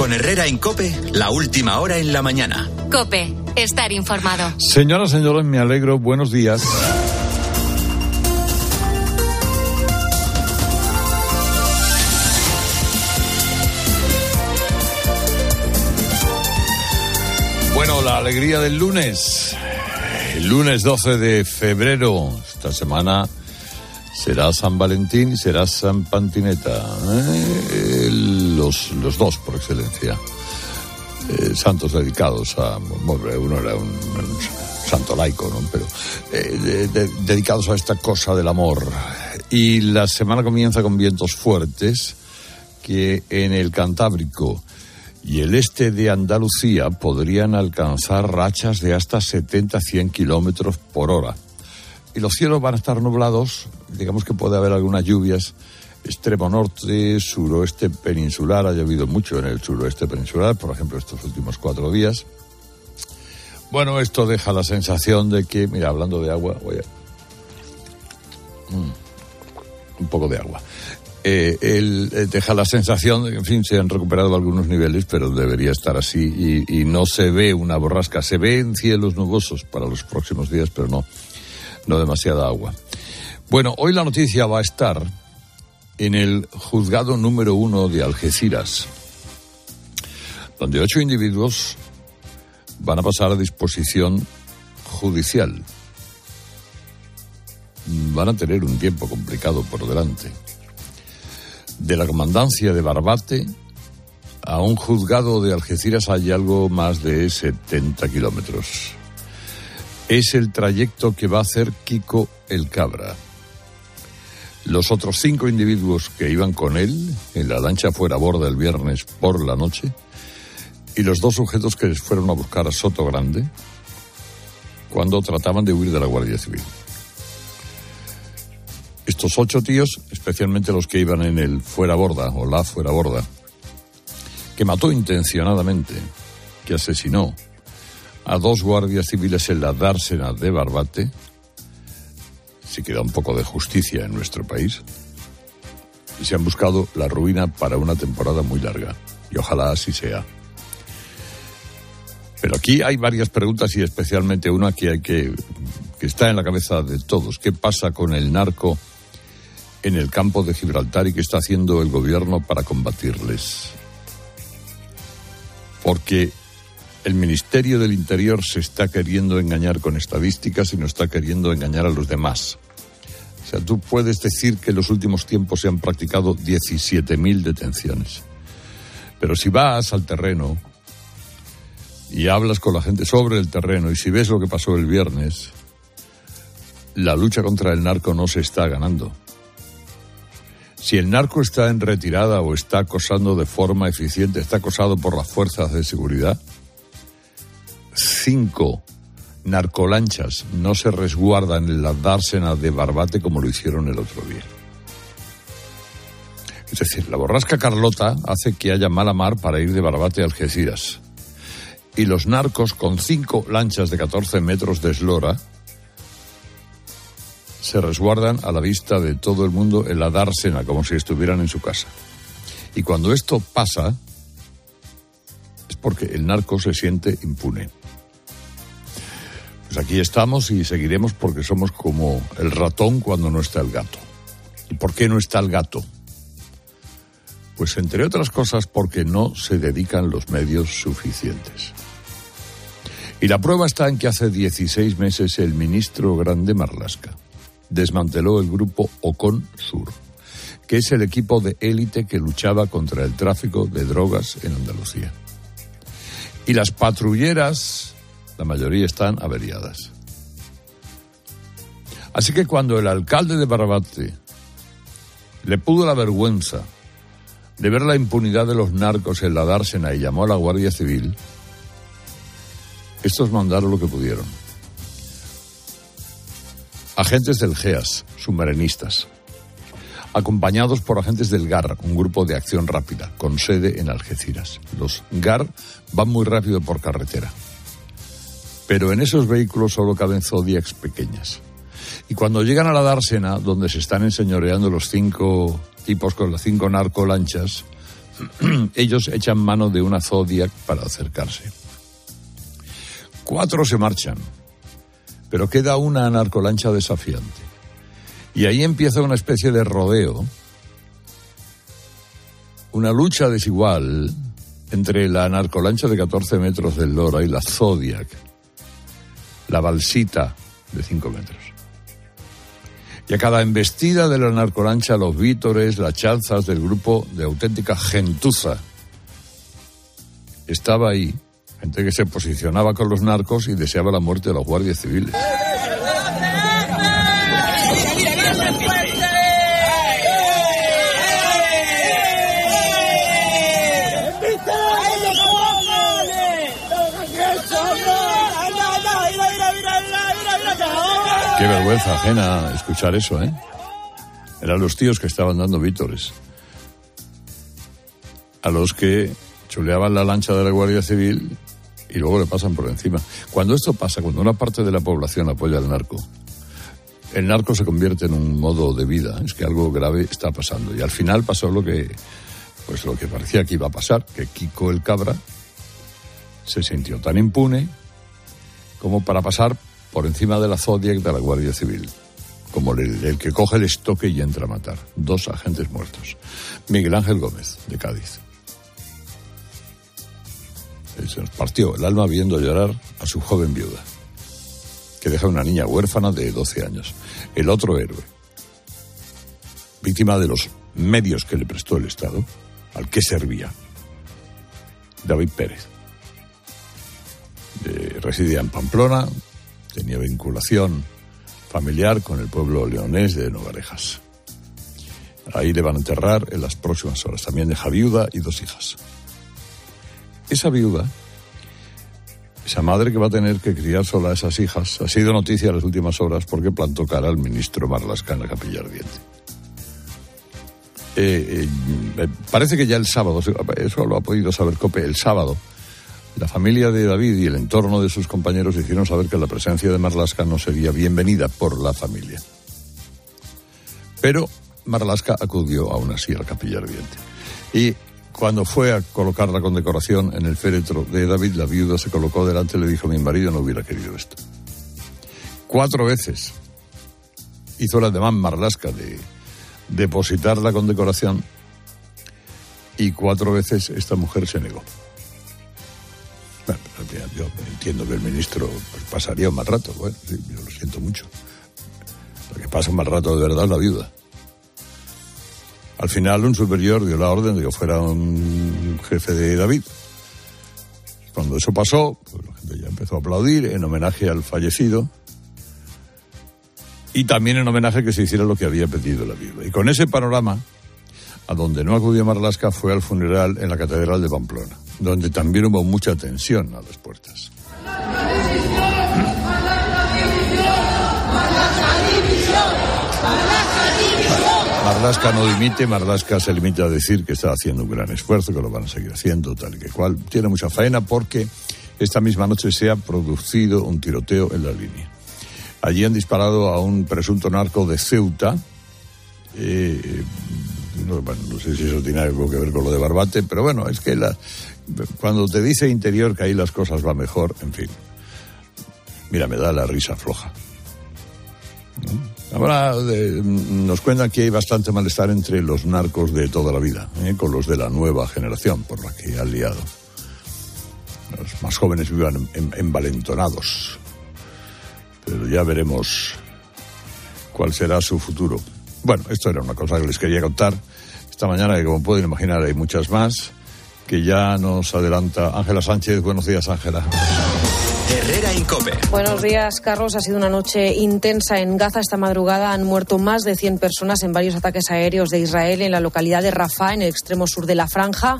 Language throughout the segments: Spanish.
Con Herrera en Cope, la última hora en la mañana. Cope, estar informado. Señoras, señores, me alegro. Buenos días. Bueno, la alegría del lunes. El lunes 12 de febrero. Esta semana será San Valentín y será San Pantineta. ¿eh? Los, los dos, por excelencia. Eh, santos dedicados a. bueno, Uno era un, santo laico, ¿no? Pero. eh, de- de- dedicados a esta cosa del amor. Y la semana comienza con vientos fuertes que en el Cantábrico y el este de Andalucía podrían alcanzar rachas de hasta 70-100 kilómetros por hora. Y los cielos van a estar nublados, digamos que puede haber algunas lluvias, extremo norte, suroeste peninsular, ha llovido mucho en el suroeste peninsular, por ejemplo, estos últimos cuatro días. Bueno, esto deja la sensación de que, mira, hablando de agua, voy a... Mm, un poco de agua. Eh, el- eh, deja la sensación de que, en fin, se han recuperado algunos niveles, pero debería estar así y, no se ve una borrasca. Se ve en cielos nubosos para los próximos días, pero no, no demasiada agua. Bueno, hoy la noticia va a estar en el juzgado número uno de Algeciras, donde ocho individuos van a pasar a disposición judicial. Van a tener un tiempo complicado por delante de la comandancia de Barbate a un juzgado de Algeciras hay algo más de 70 kilómetros. Es el trayecto que va a hacer Kiko el Cabra. Los otros cinco individuos que iban con él en la lancha fuera borda el viernes por la noche y los dos sujetos que les fueron a buscar a Soto Grande cuando trataban de huir de la Guardia Civil. Estos ocho tíos, especialmente los que iban en el fuera borda o la fuera borda, que mató intencionadamente, que asesinó a dos guardias civiles en la dársena de Barbate, si queda un poco de justicia en nuestro país, y se han buscado la ruina para una temporada muy larga, y ojalá así sea. Pero aquí hay varias preguntas y especialmente una que hay que que está en la cabeza de todos. ¿Qué pasa con el narco en el campo de Gibraltar y qué está haciendo el gobierno para combatirles? Porque el Ministerio del Interior se está queriendo engañar con estadísticas y no está queriendo engañar a los demás. O sea, tú puedes decir que en los últimos tiempos se han practicado 17.000 detenciones. Pero si vas al terreno y hablas con la gente sobre el terreno y si ves lo que pasó el viernes, la lucha contra el narco no se está ganando. Si el narco está en retirada o está acosando de forma eficiente, está acosado por las fuerzas de seguridad, cinco narcolanchas no se resguardan en la dársena de Barbate como lo hicieron el otro día. Es decir, la borrasca Carlota hace que haya mala mar para ir de Barbate a Algeciras. Y los narcos, con cinco lanchas de 14 metros de eslora, se resguardan a la vista de todo el mundo en la dársena, como si estuvieran en su casa. Y cuando esto pasa, es porque el narco se siente impune. Pues aquí estamos y seguiremos porque somos como el ratón cuando no está el gato. ¿Y por qué no está el gato? Pues entre otras cosas porque no se dedican los medios suficientes. Y la prueba está en que hace 16 meses el ministro Grande Marlasca desmanteló el grupo Ocon Sur, que es el equipo de élite que luchaba contra el tráfico de drogas en Andalucía. Y las patrulleras, la mayoría están averiadas. Así que cuando el alcalde de Barbate le pudo la vergüenza de ver la impunidad de los narcos en la dársena y llamó a la Guardia Civil, estos mandaron lo que pudieron. Agentes del GEAS, submarinistas, acompañados por agentes del GAR, un grupo de acción rápida, con sede en Algeciras. Los GAR van muy rápido por carretera, pero en esos vehículos solo caben zodiacs pequeñas. Y cuando llegan a la dársena, donde se están enseñoreando los cinco tipos con las cinco narcolanchas, ellos echan mano de una Zodiac para acercarse. Cuatro se marchan, pero queda una narcolancha desafiante. Y ahí empieza una especie de rodeo, una lucha desigual entre la narcolancha de 14 metros del Lora y la Zodiac, la balsita de 5 metros. Y a cada embestida de la narcolancha, los vítores, las chanzas del grupo de auténtica gentuza. Estaba ahí gente que se posicionaba con los narcos y deseaba la muerte de los guardias civiles. Vergüenza ajena escuchar eso, ¿eh? Eran los tíos que estaban dando vítores. A los que chuleaban la lancha de la Guardia Civil y luego le pasan por encima. Cuando esto pasa, cuando una parte de la población apoya al narco, el narco se convierte en un modo de vida. Es que algo grave está pasando. Y al final pasó lo que, pues lo que parecía que iba a pasar, que Kiko el Cabra se sintió tan impune como para pasar por encima de la Zodiac de la Guardia Civil, como el, que coge el estoque y entra a matar. Dos agentes muertos. Miguel Ángel Gómez, de Cádiz. Se nos partió el alma viendo llorar a su joven viuda, que deja una niña huérfana de 12 años. El otro héroe, víctima de los medios que le prestó el Estado, al que servía, David Pérez. residía en Pamplona, Tenía vinculación familiar con el pueblo leonés de Nogarejas. Ahí le van a enterrar en las próximas horas. También deja viuda y dos hijas. Esa viuda, esa madre que va a tener que criar sola a esas hijas, ha sido noticia en las últimas horas porque plantó cara al ministro Marlasca en la capilla ardiente. Eh, eh, parece que ya el sábado, eso lo ha podido saber Cope, el sábado la familia de David y el entorno de sus compañeros hicieron saber que la presencia de Marlaska no sería bienvenida por la familia. Pero Marlaska acudió aún así a la capilla ardiente. Y cuando fue a colocar la condecoración en el féretro de David, la viuda se colocó delante y le dijo, mi marido no hubiera querido esto. Cuatro veces hizo la demanda Marlaska de depositar la condecoración y cuatro veces esta mujer se negó yo entiendo que el ministro pues, pasaría un mal rato, bueno, yo lo siento mucho. Lo que pasa un mal rato de verdad la viuda. Al final un superior dio la orden de que fuera un jefe de David. Cuando eso pasó, pues, la gente ya empezó a aplaudir en homenaje al fallecido y también en homenaje que se hiciera lo que había pedido la viuda. Y con ese panorama, a donde no acudió Marlasca fue al funeral en la Catedral de Pamplona donde también hubo mucha tensión a las puertas. Marlasca no dimite, Marlasca se limita a decir que está haciendo un gran esfuerzo, que lo van a seguir haciendo, tal y que cual. Tiene mucha faena porque esta misma noche se ha producido un tiroteo en la línea. Allí han disparado a un presunto narco de Ceuta. Eh, no, no, sé si eso tiene algo que ver con lo de Barbate, pero bueno, es que la, cuando te dice interior que ahí las cosas van mejor, en fin. Mira, me da la risa floja. Ahora nos cuentan que hay bastante malestar entre los narcos de toda la vida, ¿eh? con los de la nueva generación, por la que han liado. Los más jóvenes vivan envalentonados. Pero ya veremos cuál será su futuro. Bueno, esto era una cosa que les quería contar esta mañana, que como pueden imaginar hay muchas más que ya nos adelanta Ángela Sánchez. Buenos días, Ángela. Herrera Incope. Buenos días, Carlos. Ha sido una noche intensa en Gaza. Esta madrugada han muerto más de 100 personas en varios ataques aéreos de Israel en la localidad de Rafah, en el extremo sur de la franja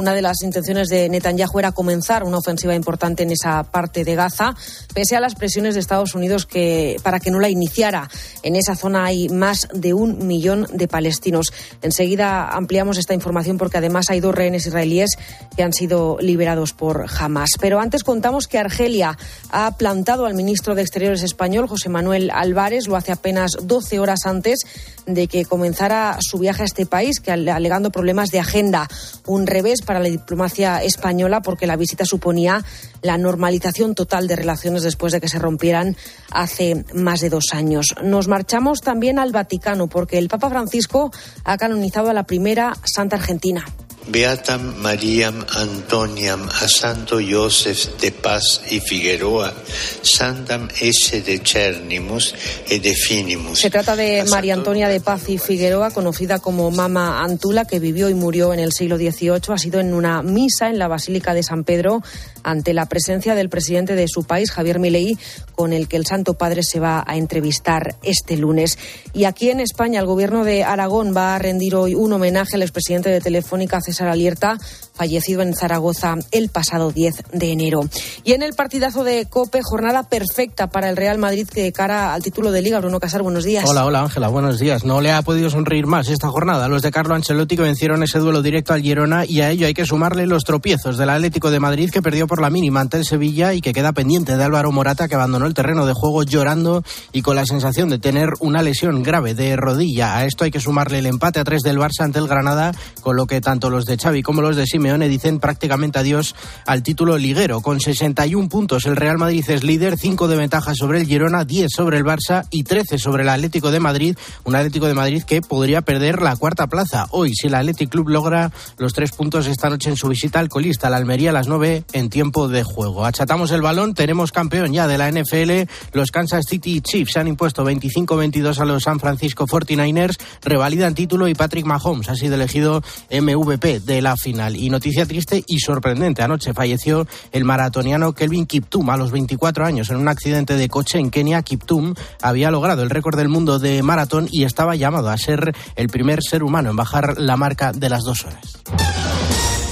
Una de las intenciones de Netanyahu era comenzar una ofensiva importante en esa parte de Gaza, pese a las presiones de Estados Unidos que, para que no la iniciara. En esa zona hay más de un millón de palestinos. Enseguida ampliamos esta información porque además hay dos rehenes israelíes que han sido liberados por Hamas. Pero antes contamos que Argelia ha plantado al ministro de Exteriores español, José Manuel Álvarez, lo hace apenas 12 horas antes de que comenzara su viaje a este país, que alegando problemas de agenda. Un revés para la diplomacia española porque la visita suponía la normalización total de relaciones después de que se rompieran hace más de dos años. Nos marchamos también al Vaticano porque el Papa Francisco ha canonizado a la primera santa argentina. Beatam Mariam Antoniam a Santo Joseph de Paz y Figueroa, Santam esse de Cernimus e de Finimus. Se trata de María Antonia de Paz y Figueroa, conocida como Mama Antula, que vivió y murió en el siglo XVIII. Ha sido en una misa en la Basílica de San Pedro ante la presencia del presidente de su país, Javier Milei, con el que el Santo Padre se va a entrevistar este lunes. Y aquí en España, el gobierno de Aragón va a rendir hoy un homenaje al expresidente de Telefónica, César Alierta, fallecido en Zaragoza el pasado 10 de enero. Y en el partidazo de COPE, jornada perfecta para el Real Madrid que cara al título de Liga. Bruno Casar, buenos días. Hola, hola Ángela, buenos días. No le ha podido sonreír más esta jornada. Los de Carlo Ancelotti que vencieron ese duelo directo al Girona y a ello hay que sumarle los tropiezos del Atlético de Madrid que perdió por la mínima ante el Sevilla y que queda pendiente de Álvaro Morata que abandonó el terreno de juego llorando y con la sensación de tener una lesión grave de rodilla. A esto hay que sumarle el empate a tres del Barça ante el Granada, con lo que tanto los de Xavi como los de Simeone dicen prácticamente adiós al título liguero. Con 61 puntos el Real Madrid es líder, 5 de ventaja sobre el Girona, 10 sobre el Barça y 13 sobre el Atlético de Madrid. Un Atlético de Madrid que podría perder la cuarta plaza hoy si el Athletic Club logra los tres puntos esta noche en su visita al colista, la Almería a las 9 en tiempo de juego. Achatamos el balón, tenemos campeón ya de la NFL. Los Kansas City Chiefs han impuesto 25-22 a los San Francisco 49ers, revalidan título y Patrick Mahomes ha sido elegido MVP de la final. Y noticia triste y sorprendente, anoche falleció el maratoniano Kelvin Kiptum a los 24 años en un accidente de coche en Kenia. Kiptum había logrado el récord del mundo de maratón y estaba llamado a ser el primer ser humano en bajar la marca de las dos horas.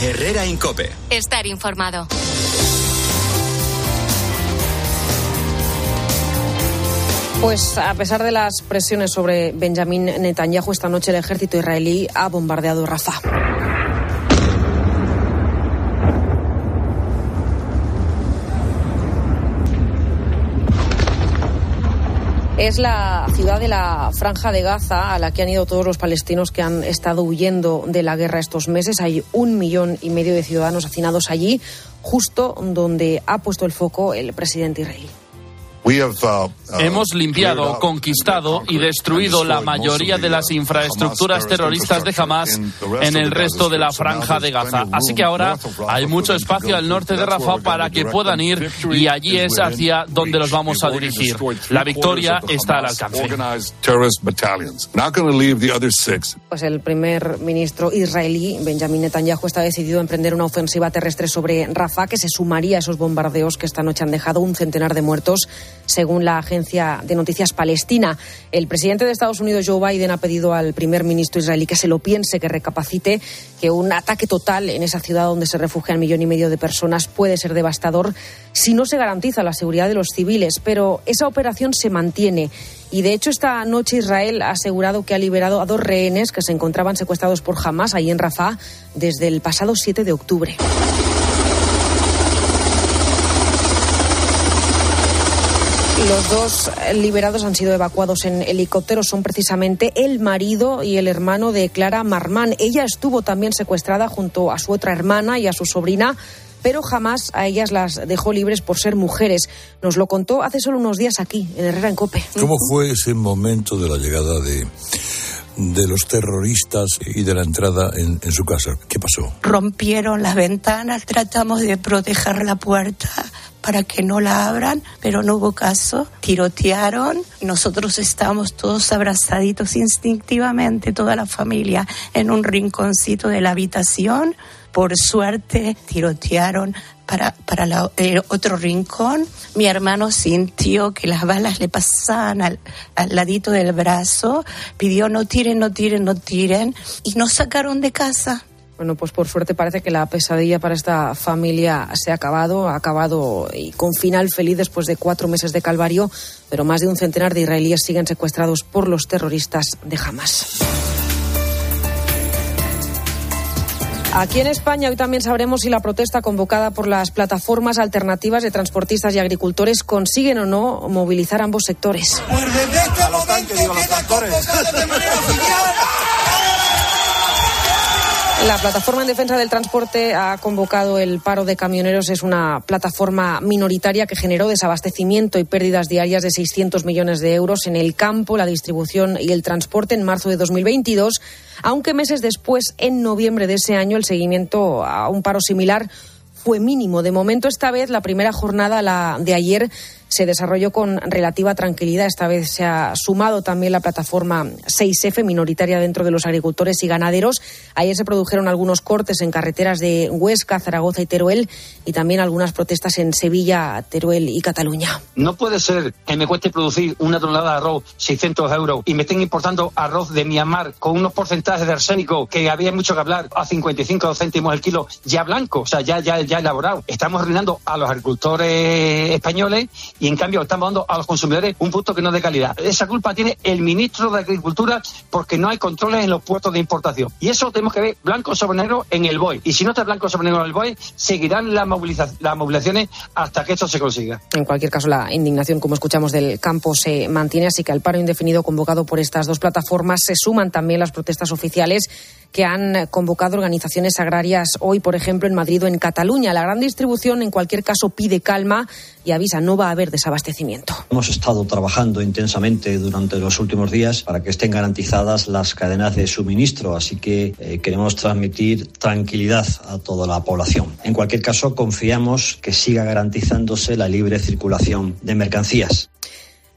Herrera Incope. Estar informado. Pues a pesar de las presiones sobre Benjamín Netanyahu, esta noche el ejército israelí ha bombardeado Rafah. Es la ciudad de la Franja de Gaza a la que han ido todos los palestinos que han estado huyendo de la guerra estos meses. Hay un millón y medio de ciudadanos hacinados allí, justo donde ha puesto el foco el presidente israelí. Hemos limpiado, conquistado y destruido la mayoría de las infraestructuras terroristas de Hamas en el resto de la franja de Gaza. Así que ahora hay mucho espacio al norte de Rafah para que puedan ir y allí es hacia donde los vamos a dirigir. La victoria está al alcance. Pues el primer ministro israelí, Benjamin Netanyahu, está decidido a emprender una ofensiva terrestre sobre Rafah que se sumaría a esos bombardeos que esta noche han dejado un centenar de muertos según la agencia de noticias palestina. El presidente de Estados Unidos, Joe Biden, ha pedido al primer ministro israelí que se lo piense, que recapacite, que un ataque total en esa ciudad donde se refugia un millón y medio de personas puede ser devastador si no se garantiza la seguridad de los civiles. Pero esa operación se mantiene. Y de hecho, esta noche Israel ha asegurado que ha liberado a dos rehenes que se encontraban secuestrados por Hamas ahí en Rafah desde el pasado 7 de octubre. Los dos liberados han sido evacuados en helicóptero. Son precisamente el marido y el hermano de Clara Marmán. Ella estuvo también secuestrada junto a su otra hermana y a su sobrina pero jamás a ellas las dejó libres por ser mujeres. Nos lo contó hace solo unos días aquí, en Herrera en Cope. ¿Cómo fue ese momento de la llegada de, de los terroristas y de la entrada en, su casa? ¿Qué pasó? Rompieron las ventanas, tratamos de proteger la puerta para que no la abran, pero no hubo caso. Tirotearon, nosotros estábamos todos abrazaditos instintivamente, toda la familia, en un rinconcito de la habitación. Por suerte, tirotearon para, para otro rincón. Mi hermano sintió que las balas le pasaban al, al ladito del brazo, pidió no tiren, no tiren, no tiren, y nos sacaron de casa Bueno, pues por suerte parece que la pesadilla para esta familia se ha acabado, ha acabado y con final feliz después de cuatro meses de calvario, pero más de un centenar de israelíes siguen secuestrados por los terroristas de Hamas. Aquí en España hoy también sabremos si la protesta convocada por las plataformas alternativas de transportistas y agricultores consiguen o no movilizar ambos sectores. La plataforma en defensa del transporte ha convocado el paro de camioneros. Es una plataforma minoritaria que generó desabastecimiento y pérdidas diarias de 600 millones de euros en el campo, la distribución y el transporte en marzo de 2022, aunque meses después, en noviembre de ese año, el seguimiento a un paro similar fue mínimo. De momento, esta vez, la primera jornada, la de ayer, se desarrolló con relativa tranquilidad. Esta vez se ha sumado también la plataforma 6F, minoritaria dentro de los agricultores y ganaderos. Ayer se produjeron algunos cortes en carreteras de Huesca, Zaragoza y Teruel y también algunas protestas en Sevilla, Teruel y Cataluña. No puede ser que me cueste producir una tonelada de arroz 600 euros y me estén importando arroz de Myanmar con unos porcentajes de arsénico que había mucho que hablar a 55 céntimos el kilo ya blanco, o sea, ya, ya, ya elaborado. Estamos arruinando a los agricultores españoles y en cambio estamos dando a los consumidores un punto que no es de calidad. Esa culpa tiene el ministro de Agricultura porque no hay controles en los puertos de importación. Y eso tenemos que ver blanco sobre negro en el BOE. Y si no está blanco sobre negro en el BOE, seguirán las, las movilizaciones hasta que esto se consiga. En cualquier caso, la indignación, como escuchamos, del campo se mantiene, así que al paro indefinido convocado por estas dos plataformas se suman también las protestas oficiales que han convocado organizaciones agrarias hoy, por ejemplo, en Madrid o en Cataluña. La gran distribución, en cualquier caso, pide calma y avisa no va a haber desabastecimiento. Hemos estado trabajando intensamente durante los últimos días para que estén garantizadas las cadenas de suministro, así que eh, queremos transmitir tranquilidad a toda la población. En cualquier caso, confiamos que siga garantizándose la libre circulación de mercancías.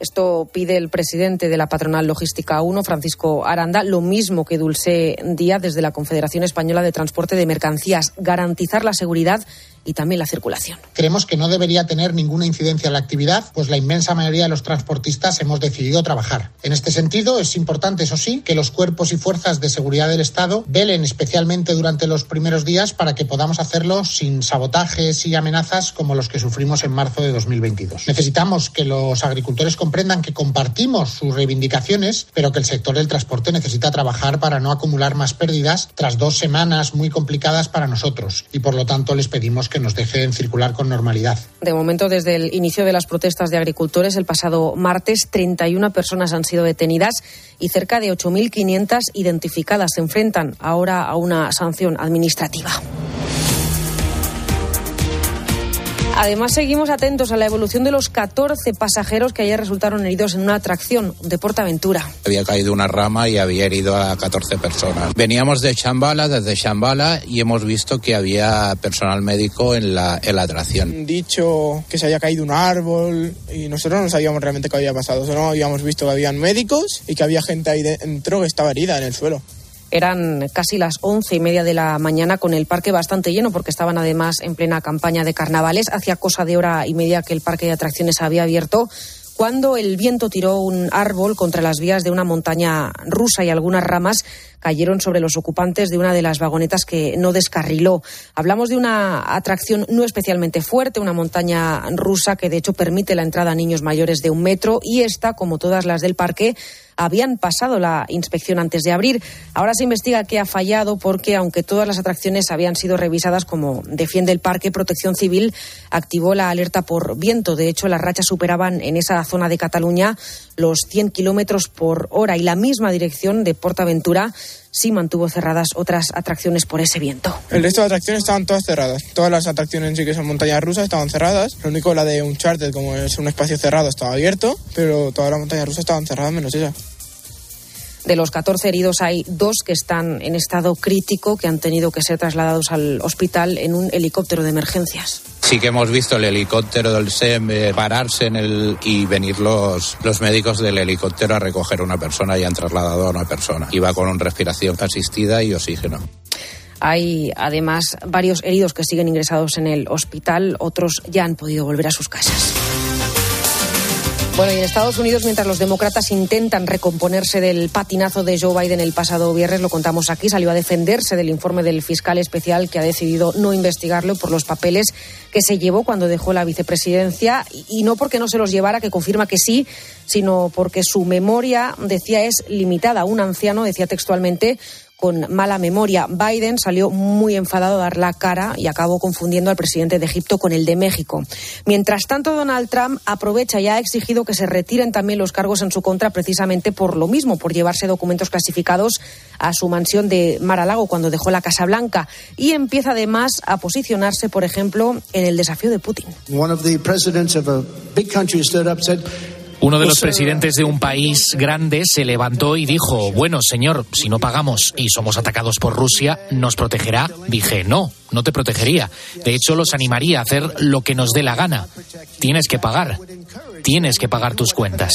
Esto pide el presidente de la patronal logística 1, Francisco Aranda, lo mismo que Dulce Díaz desde la Confederación Española de Transporte de Mercancías, garantizar la seguridad y también la circulación. Creemos que no debería tener ninguna incidencia en la actividad, pues la inmensa mayoría de los transportistas hemos decidido trabajar. En este sentido, es importante, eso sí, que los cuerpos y fuerzas de seguridad del Estado velen especialmente durante los primeros días para que podamos hacerlo sin sabotajes y amenazas como los que sufrimos en marzo de 2022. Necesitamos que los agricultores comprendan que compartimos sus reivindicaciones, pero que el sector del transporte necesita trabajar para no acumular más pérdidas tras dos semanas muy complicadas para nosotros y por lo tanto les pedimos que nos dejen circular con normalidad. De momento, desde el inicio de las protestas de agricultores el pasado martes, 31 personas han sido detenidas y cerca de 8.500 identificadas se enfrentan ahora a una sanción administrativa. Además, seguimos atentos a la evolución de los 14 pasajeros que ayer resultaron heridos en una atracción de Portaventura. Había caído una rama y había herido a 14 personas. Veníamos de Chambala, desde Chambala, y hemos visto que había personal médico en la, en la atracción. Dicho que se había caído un árbol y nosotros no sabíamos realmente qué había pasado. Solo habíamos visto que habían médicos y que había gente ahí dentro que estaba herida en el suelo. Eran casi las once y media de la mañana con el parque bastante lleno porque estaban además en plena campaña de carnavales. Hacía cosa de hora y media que el parque de atracciones había abierto cuando el viento tiró un árbol contra las vías de una montaña rusa y algunas ramas cayeron sobre los ocupantes de una de las vagonetas que no descarriló. Hablamos de una atracción no especialmente fuerte, una montaña rusa que de hecho permite la entrada a niños mayores de un metro y esta, como todas las del parque, habían pasado la inspección antes de abrir. Ahora se investiga qué ha fallado porque, aunque todas las atracciones habían sido revisadas como defiende el parque, Protección Civil activó la alerta por viento. De hecho, las rachas superaban en esa zona de Cataluña los 100 kilómetros por hora y la misma dirección de Portaventura sí mantuvo cerradas otras atracciones por ese viento. El resto de atracciones estaban todas cerradas. Todas las atracciones sí que son montañas rusas estaban cerradas. Lo único la de un charter, como es un espacio cerrado, estaba abierto, pero todas las montañas rusas estaban cerradas menos esa. De los 14 heridos hay dos que están en estado crítico, que han tenido que ser trasladados al hospital en un helicóptero de emergencias. Sí que hemos visto el helicóptero del SEM eh, pararse en el y venir los, los médicos del helicóptero a recoger a una persona y han trasladado a una persona. Iba con respiración asistida y oxígeno. Hay además varios heridos que siguen ingresados en el hospital, otros ya han podido volver a sus casas. Bueno, y en Estados Unidos, mientras los demócratas intentan recomponerse del patinazo de Joe Biden el pasado viernes, lo contamos aquí, salió a defenderse del informe del fiscal especial que ha decidido no investigarlo por los papeles que se llevó cuando dejó la vicepresidencia y no porque no se los llevara, que confirma que sí, sino porque su memoria, decía, es limitada. Un anciano decía textualmente con mala memoria. Biden salió muy enfadado a dar la cara y acabó confundiendo al presidente de Egipto con el de México. Mientras tanto, Donald Trump aprovecha y ha exigido que se retiren también los cargos en su contra precisamente por lo mismo, por llevarse documentos clasificados a su mansión de Mar-a-Lago cuando dejó la Casa Blanca. Y empieza además a posicionarse, por ejemplo, en el desafío de Putin. Uno de los presidentes de un país grande se levantó y dijo, bueno, señor, si no pagamos y somos atacados por Rusia, ¿nos protegerá? Dije, no, no te protegería. De hecho, los animaría a hacer lo que nos dé la gana. Tienes que pagar. Tienes que pagar tus cuentas.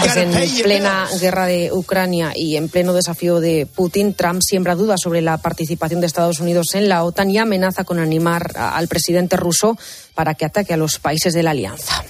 Pues en plena guerra de Ucrania y en pleno desafío de Putin, Trump siembra dudas sobre la participación de Estados Unidos en la OTAN y amenaza con animar al presidente ruso para que ataque a los países de la alianza.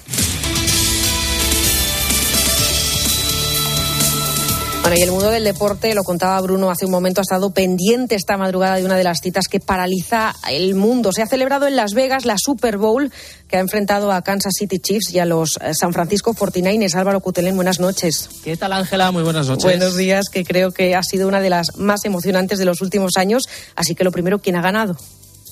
Bueno, y el mundo del deporte, lo contaba Bruno hace un momento, ha estado pendiente esta madrugada de una de las citas que paraliza el mundo. Se ha celebrado en Las Vegas la Super Bowl que ha enfrentado a Kansas City Chiefs y a los eh, San Francisco 49ers. Álvaro Cutelén, buenas noches. ¿Qué tal, Ángela? Muy buenas noches. Buenos días, que creo que ha sido una de las más emocionantes de los últimos años. Así que lo primero, ¿quién ha ganado?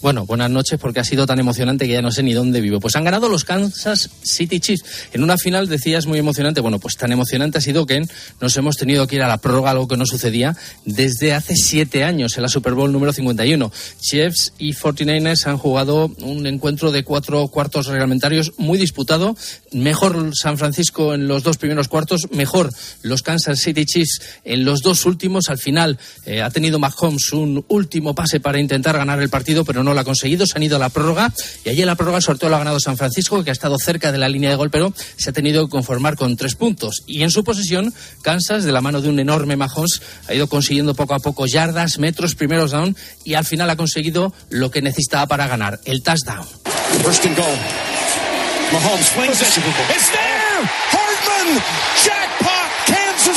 Bueno, buenas noches porque ha sido tan emocionante que ya no sé ni dónde vivo. Pues han ganado los Kansas City Chiefs. En una final decías muy emocionante. Bueno, pues tan emocionante ha sido que nos hemos tenido que ir a la prórroga, algo que no sucedía desde hace siete años en la Super Bowl número 51. Chiefs y 49ers han jugado un encuentro de cuatro cuartos reglamentarios muy disputado. Mejor San Francisco en los dos primeros cuartos, mejor los Kansas City Chiefs en los dos últimos. Al final eh, ha tenido Mahomes un último pase para intentar ganar el partido, pero no lo ha conseguido, se han ido a la prórroga y allí en la prórroga el sorteo lo ha ganado San Francisco, que ha estado cerca de la línea de gol, pero se ha tenido que conformar con tres puntos. Y en su posesión, Kansas, de la mano de un enorme Mahomes, ha ido consiguiendo poco a poco yardas, metros, primeros down y al final ha conseguido lo que necesitaba para ganar, el touchdown. Mahomes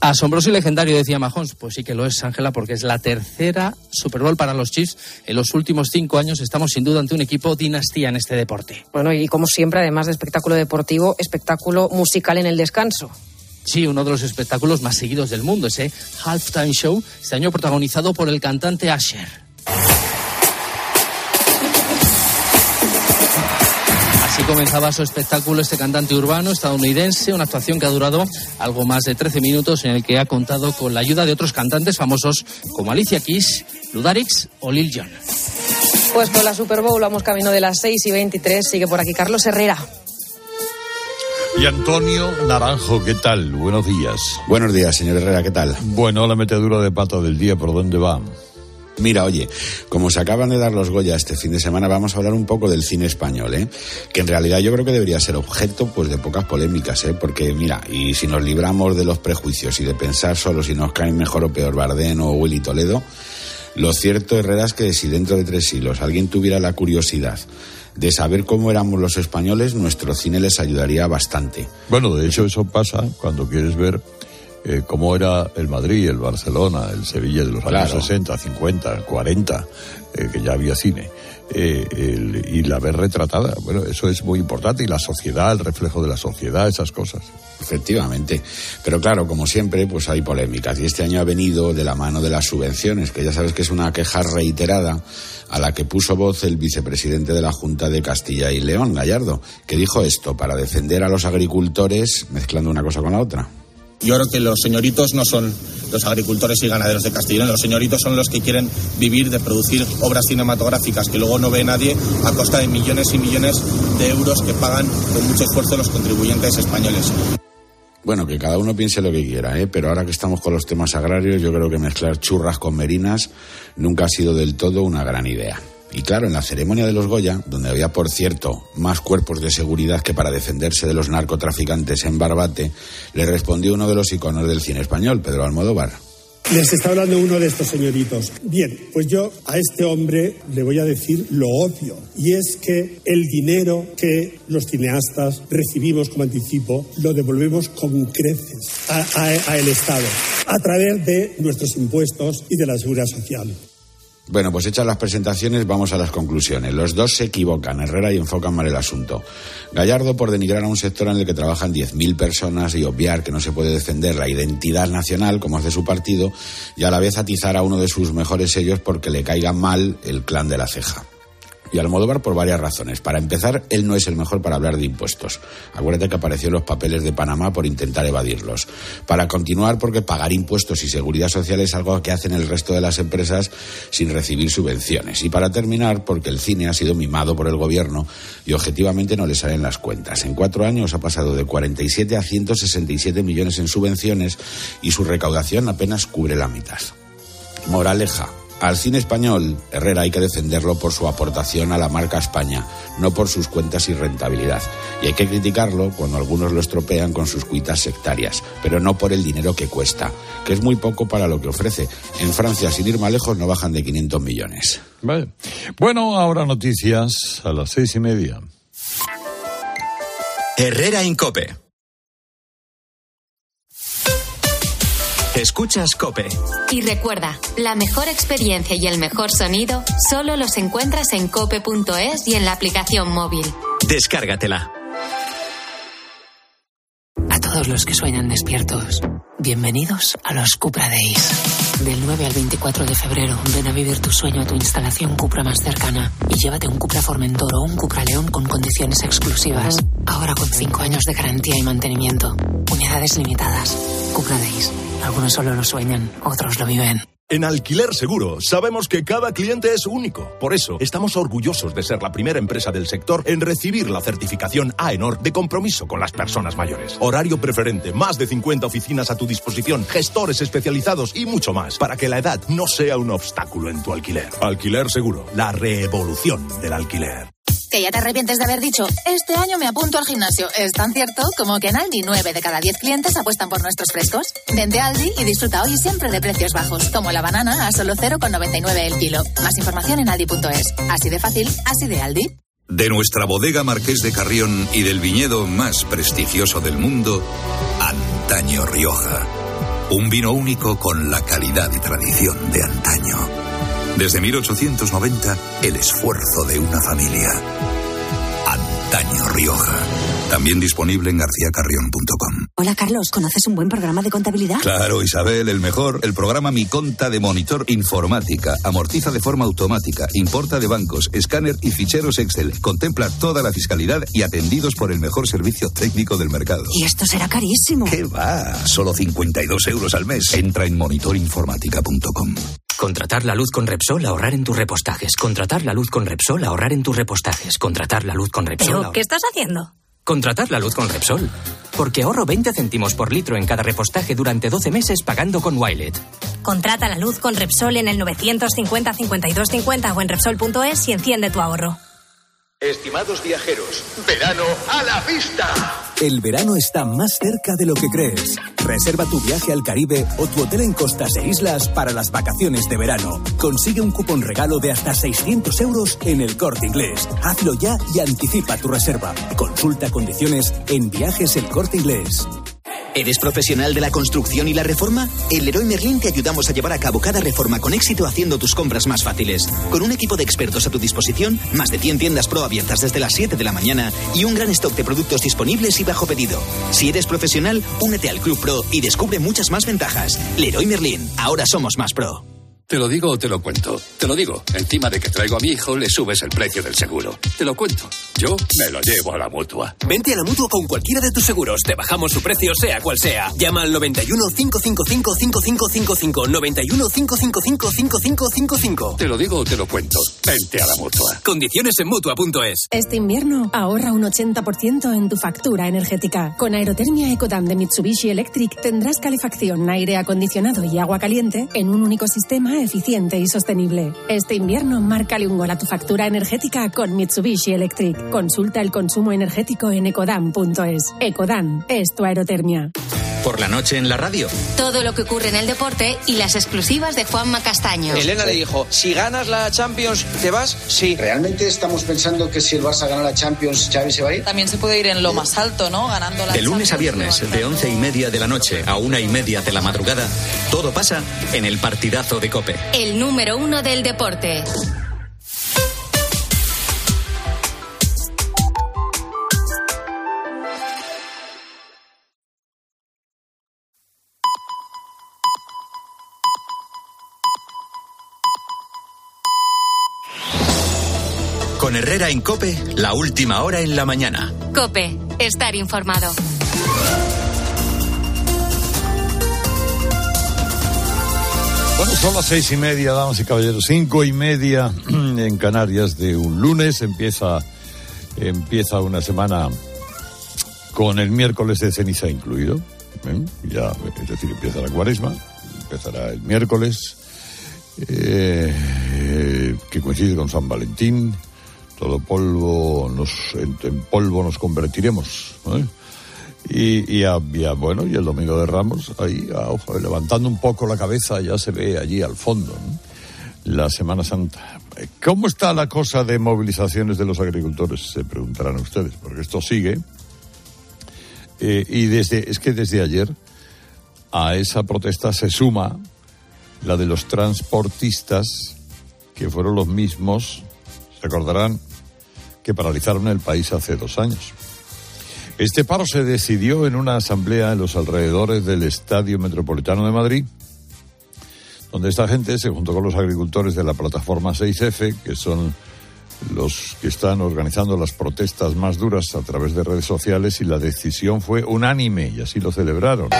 Asombroso y legendario, decía Mahomes. Pues sí que lo es, Ángela, porque es la tercera Super Bowl para los Chiefs. En los últimos cinco años estamos sin duda ante un equipo dinastía en este deporte. Bueno, y como siempre, además de espectáculo deportivo, espectáculo musical en el descanso. Sí, uno de los espectáculos más seguidos del mundo, ese Halftime Show, este año protagonizado por el cantante Asher. Comenzaba su espectáculo este cantante urbano estadounidense, una actuación que ha durado algo más de 13 minutos en el que ha contado con la ayuda de otros cantantes famosos como Alicia Keys, Ludarix o Lil Jon. Pues con la Super Bowl vamos camino de las 6 y 23. Sigue por aquí Carlos Herrera. Y Antonio Naranjo, ¿qué tal? Buenos días. Buenos días, señor Herrera, ¿qué tal? Bueno, la metedura de pata del día, ¿por dónde va? Mira, oye, como se acaban de dar los Goya este fin de semana, vamos a hablar un poco del cine español, ¿eh? Que en realidad yo creo que debería ser objeto pues de pocas polémicas, ¿eh? Porque mira, y si nos libramos de los prejuicios y de pensar solo si nos caen mejor o peor Bardén o Willy Toledo, lo cierto, Herrera, es que si dentro de tres siglos alguien tuviera la curiosidad de saber cómo éramos los españoles, nuestro cine les ayudaría bastante. Bueno, de hecho eso pasa cuando quieres ver eh, cómo era el Madrid, el Barcelona, el Sevilla de los años 60, 50, 40, que ya había cine. Eh, y la ver retratada, bueno, eso es muy importante. Y la sociedad, el reflejo de la sociedad, esas cosas. Efectivamente. Pero claro, como siempre, pues hay polémicas. Y este año ha venido de la mano de las subvenciones, que ya sabes que es una queja reiterada a la que puso voz el vicepresidente de la Junta de Castilla y León, Gallardo, que dijo esto para defender a los agricultores mezclando una cosa con la otra. Yo creo que los señoritos no son los agricultores y ganaderos de Castellón, los señoritos son los que quieren vivir de producir obras cinematográficas que luego no ve nadie a costa de millones y millones de euros que pagan con mucho esfuerzo los contribuyentes españoles. Bueno, que cada uno piense lo que quiera, ¿eh? pero ahora que estamos con los temas agrarios, yo creo que mezclar churras con merinas nunca ha sido del todo una gran idea. Y claro, en la ceremonia de los Goya, donde había, por cierto, más cuerpos de seguridad que para defenderse de los narcotraficantes en Barbate, le respondió uno de los iconos del cine español, Pedro Almodóvar. Les está hablando uno de estos señoritos. Bien, pues yo a este hombre le voy a decir lo obvio, y es que el dinero que los cineastas recibimos como anticipo lo devolvemos con creces al Estado a través de nuestros impuestos y de la seguridad social. Bueno, pues hechas las presentaciones, vamos a las conclusiones. Los dos se equivocan, Herrera, y enfocan mal el asunto. Gallardo por denigrar a un sector en el que trabajan 10.000 personas y obviar que no se puede defender la identidad nacional, como hace su partido, y a la vez atizar a uno de sus mejores sellos porque le caiga mal el clan de la ceja y Almodóvar por varias razones. Para empezar, él no es el mejor para hablar de impuestos. Acuérdate que apareció en los papeles de Panamá por intentar evadirlos. Para continuar, porque pagar impuestos y seguridad social es algo que hacen el resto de las empresas sin recibir subvenciones. Y para terminar, porque el cine ha sido mimado por el gobierno y objetivamente no le salen las cuentas. En cuatro años ha pasado de 47 a 167 millones en subvenciones y su recaudación apenas cubre la mitad. Moraleja, al cine español, Herrera hay que defenderlo por su aportación a la marca España, no por sus cuentas y rentabilidad. Y hay que criticarlo cuando algunos lo estropean con sus cuitas sectarias, pero no por el dinero que cuesta, que es muy poco para lo que ofrece. En Francia, sin ir más lejos, no bajan de 500 millones. Vale. Bueno, ahora noticias a las seis y media. Herrera Incope. Escuchas Cope. Y recuerda, la mejor experiencia y el mejor sonido solo los encuentras en cope.es y en la aplicación móvil. Descárgatela. A todos los que sueñan despiertos, bienvenidos a los Cupra Days. Del 9 al 24 de febrero, ven a vivir tu sueño a tu instalación Cupra más cercana y llévate un Cupra Formentor o un Cupra León con condiciones exclusivas. Ahora con 5 años de garantía y mantenimiento. Unidades limitadas. Cupra Days. Algunos solo lo sueñan, otros lo viven. En Alquiler Seguro sabemos que cada cliente es único. Por eso estamos orgullosos de ser la primera empresa del sector en recibir la certificación AENOR de compromiso con las personas mayores. Horario preferente, más de 50 oficinas a tu disposición, gestores especializados y mucho más para que la edad no sea un obstáculo en tu alquiler. Alquiler Seguro, la revolución del alquiler. Que ya te arrepientes de haber dicho, este año me apunto al gimnasio. Es tan cierto como que en Aldi 9 de cada 10 clientes apuestan por nuestros frescos. Vente Aldi y disfruta hoy siempre de precios bajos, como la banana a solo 0,99 el kilo. Más información en aldi.es. Así de fácil, así de Aldi. De nuestra bodega Marqués de Carrión y del viñedo más prestigioso del mundo, Antaño Rioja. Un vino único con la calidad y tradición de antaño. Desde 1890, el esfuerzo de una familia. Antaño Rioja. También disponible en garcíacarrión.com. Hola Carlos, ¿conoces un buen programa de contabilidad? Claro, Isabel, el mejor. El programa Mi Conta de Monitor Informática. Amortiza de forma automática, importa de bancos, escáner y ficheros Excel. Contempla toda la fiscalidad y atendidos por el mejor servicio técnico del mercado. Y esto será carísimo. ¿Qué va? Solo 52 euros al mes. Entra en monitorinformática.com. Contratar la luz con Repsol, ahorrar en tus repostajes. Contratar la luz con Repsol, ahorrar en tus repostajes. Contratar la luz con Repsol. ¿Pero qué estás haciendo? Contratar la luz con Repsol. Porque ahorro 20 céntimos por litro en cada repostaje durante 12 meses pagando con Wilet. Contrata la luz con Repsol en el 950 52 50 o en Repsol.es y enciende tu ahorro. Estimados viajeros, verano a la vista. El verano está más cerca de lo que crees. Reserva tu viaje al Caribe o tu hotel en costas e islas para las vacaciones de verano. Consigue un cupón regalo de hasta 600 euros en el corte inglés. Hazlo ya y anticipa tu reserva. Consulta condiciones en viajes el corte inglés. ¿Eres profesional de la construcción y la reforma? En Leroy Merlin te ayudamos a llevar a cabo cada reforma con éxito haciendo tus compras más fáciles. Con un equipo de expertos a tu disposición, más de 100 tiendas pro abiertas desde las 7 de la mañana y un gran stock de productos disponibles y bajo pedido. Si eres profesional, únete al Club Pro y descubre muchas más ventajas. Leroy Merlin, ahora somos más pro. ¿Te lo digo o te lo cuento? Te lo digo. Encima de que traigo a mi hijo, le subes el precio del seguro. Te lo cuento. Yo me lo llevo a la mutua. Vente a la mutua con cualquiera de tus seguros. Te bajamos su precio, sea cual sea. Llama al 91 555 5555. 91 555 5555. Te lo digo o te lo cuento. Vente a la mutua. Condiciones en mutua.es. Este invierno ahorra un 80% en tu factura energética. Con Aerotermia Ecodam de Mitsubishi Electric tendrás calefacción, aire acondicionado y agua caliente en un único sistema eficiente y sostenible. Este invierno, márcale un gol a tu factura energética con Mitsubishi Electric. Consulta el consumo energético en ecodan.es. Ecodan es tu aerotermia. Por la noche en la radio. Todo lo que ocurre en el deporte y las exclusivas de Juanma Castaño. Elena le dijo, si ganas la Champions, ¿te vas? Sí. ¿Realmente estamos pensando que si el Barça gana la Champions, Xavi se va a ir? También se puede ir en lo más alto, ¿no? Ganando la De lunes a viernes, de once y media de la noche a una y media de la madrugada, todo pasa en el partidazo de Cope. El número uno del deporte. Con Herrera en Cope, la última hora en la mañana. Cope, estar informado. Bueno, son las seis y media, damas y caballeros, cinco y media en Canarias de un lunes. Empieza, empieza una semana con el miércoles de ceniza incluido. ¿eh? Ya, es decir, empieza la cuaresma, empezará el miércoles, eh, que coincide con San Valentín. Todo polvo, nos, en, polvo nos convertiremos. ¿eh? Y, y, bueno, y el domingo de Ramos, ahí, a- levantando un poco la cabeza, ya se ve allí al fondo, la Semana Santa. ¿Cómo está la cosa de movilizaciones de los agricultores? Se preguntarán ustedes, porque esto sigue. Eh, y desde, es que desde ayer a esa protesta se suma la de los transportistas, que fueron los mismos, recordarán, que paralizaron el país hace dos años. Este paro se decidió en una asamblea en los alrededores del Estadio Metropolitano de Madrid, donde esta gente se juntó con los agricultores de la plataforma 6F, que son los que están organizando las protestas más duras a través de redes sociales, y la decisión fue unánime, y así lo celebraron.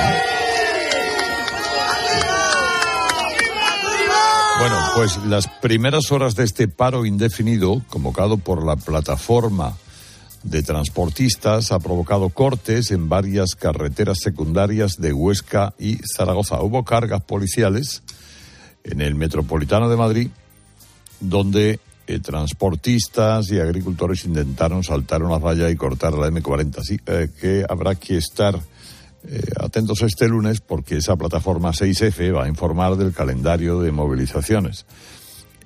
Bueno, pues las primeras horas de este paro indefinido, convocado por la plataforma de transportistas, ha provocado cortes en varias carreteras secundarias de Huesca y Zaragoza. Hubo cargas policiales en el Metropolitano de Madrid, donde eh, transportistas y agricultores intentaron saltar una raya y cortar la M40. Así eh, que habrá que estar eh, atentos este lunes porque esa plataforma 6F va a informar del calendario de movilizaciones.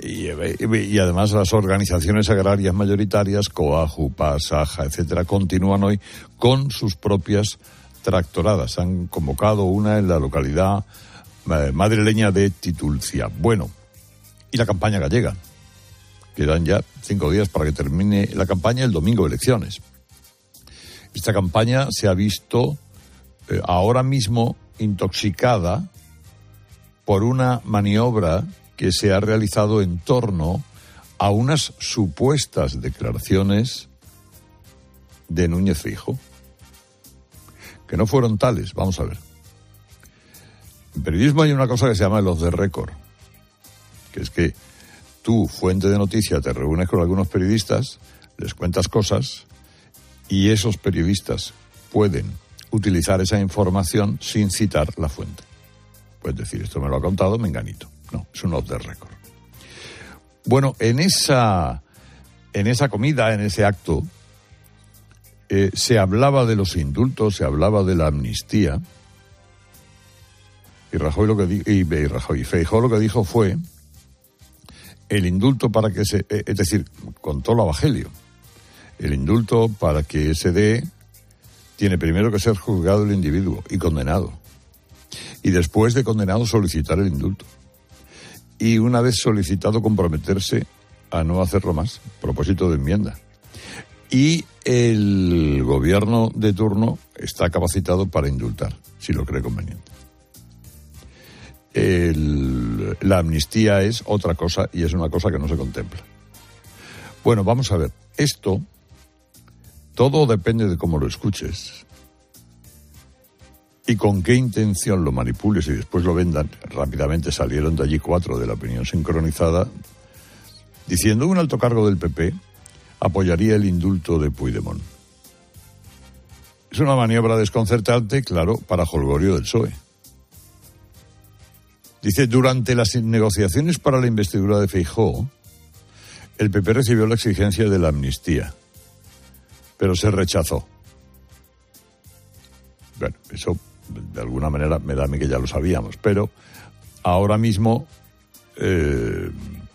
Y, además las organizaciones agrarias mayoritarias, COAJU, PASAJA, etcétera, continúan hoy con sus propias tractoradas. Han convocado una en la localidad eh, madrileña de Titulcia. Bueno, y la campaña gallega. Quedan ya cinco días para que termine la campaña, el domingo elecciones. Esta campaña se ha visto eh, ahora mismo intoxicada por una maniobra que se ha realizado en torno a unas supuestas declaraciones de Núñez Fijo, que no fueron tales, vamos a ver. En periodismo hay una cosa que se llama los de récord, que es que tú, fuente de noticia, te reúnes con algunos periodistas, les cuentas cosas y esos periodistas pueden utilizar esa información sin citar la fuente. Puedes decir, esto me lo ha contado Menganito. No, es un off the record. Bueno, en esa, en esa comida, en ese acto, eh, se hablaba de los indultos, se hablaba de la amnistía. Y Rajoy lo que y, y Rajoy y Feijóo lo que dijo fue el indulto para que se, eh, es decir, contó lo evangelio. El indulto para que se dé tiene primero que ser juzgado el individuo y condenado. Y después de condenado solicitar el indulto. Y una vez solicitado comprometerse a no hacerlo más, propósito de enmienda. Y el gobierno de turno está capacitado para indultar, si lo cree conveniente. La amnistía es otra cosa y es una cosa que no se contempla. Bueno, vamos a ver. Esto, todo depende de cómo lo escuches y con qué intención lo manipules y después lo vendan. Rápidamente salieron de allí cuatro de la opinión sincronizada diciendo un alto cargo del PP apoyaría el indulto de Puigdemont. Es una maniobra desconcertante, claro, para Holgorio del PSOE. Dice, durante las negociaciones para la investidura de Feijó, el PP recibió la exigencia de la amnistía, pero se rechazó. Bueno, eso de alguna manera me da a mí que ya lo sabíamos, pero ahora mismo, eh,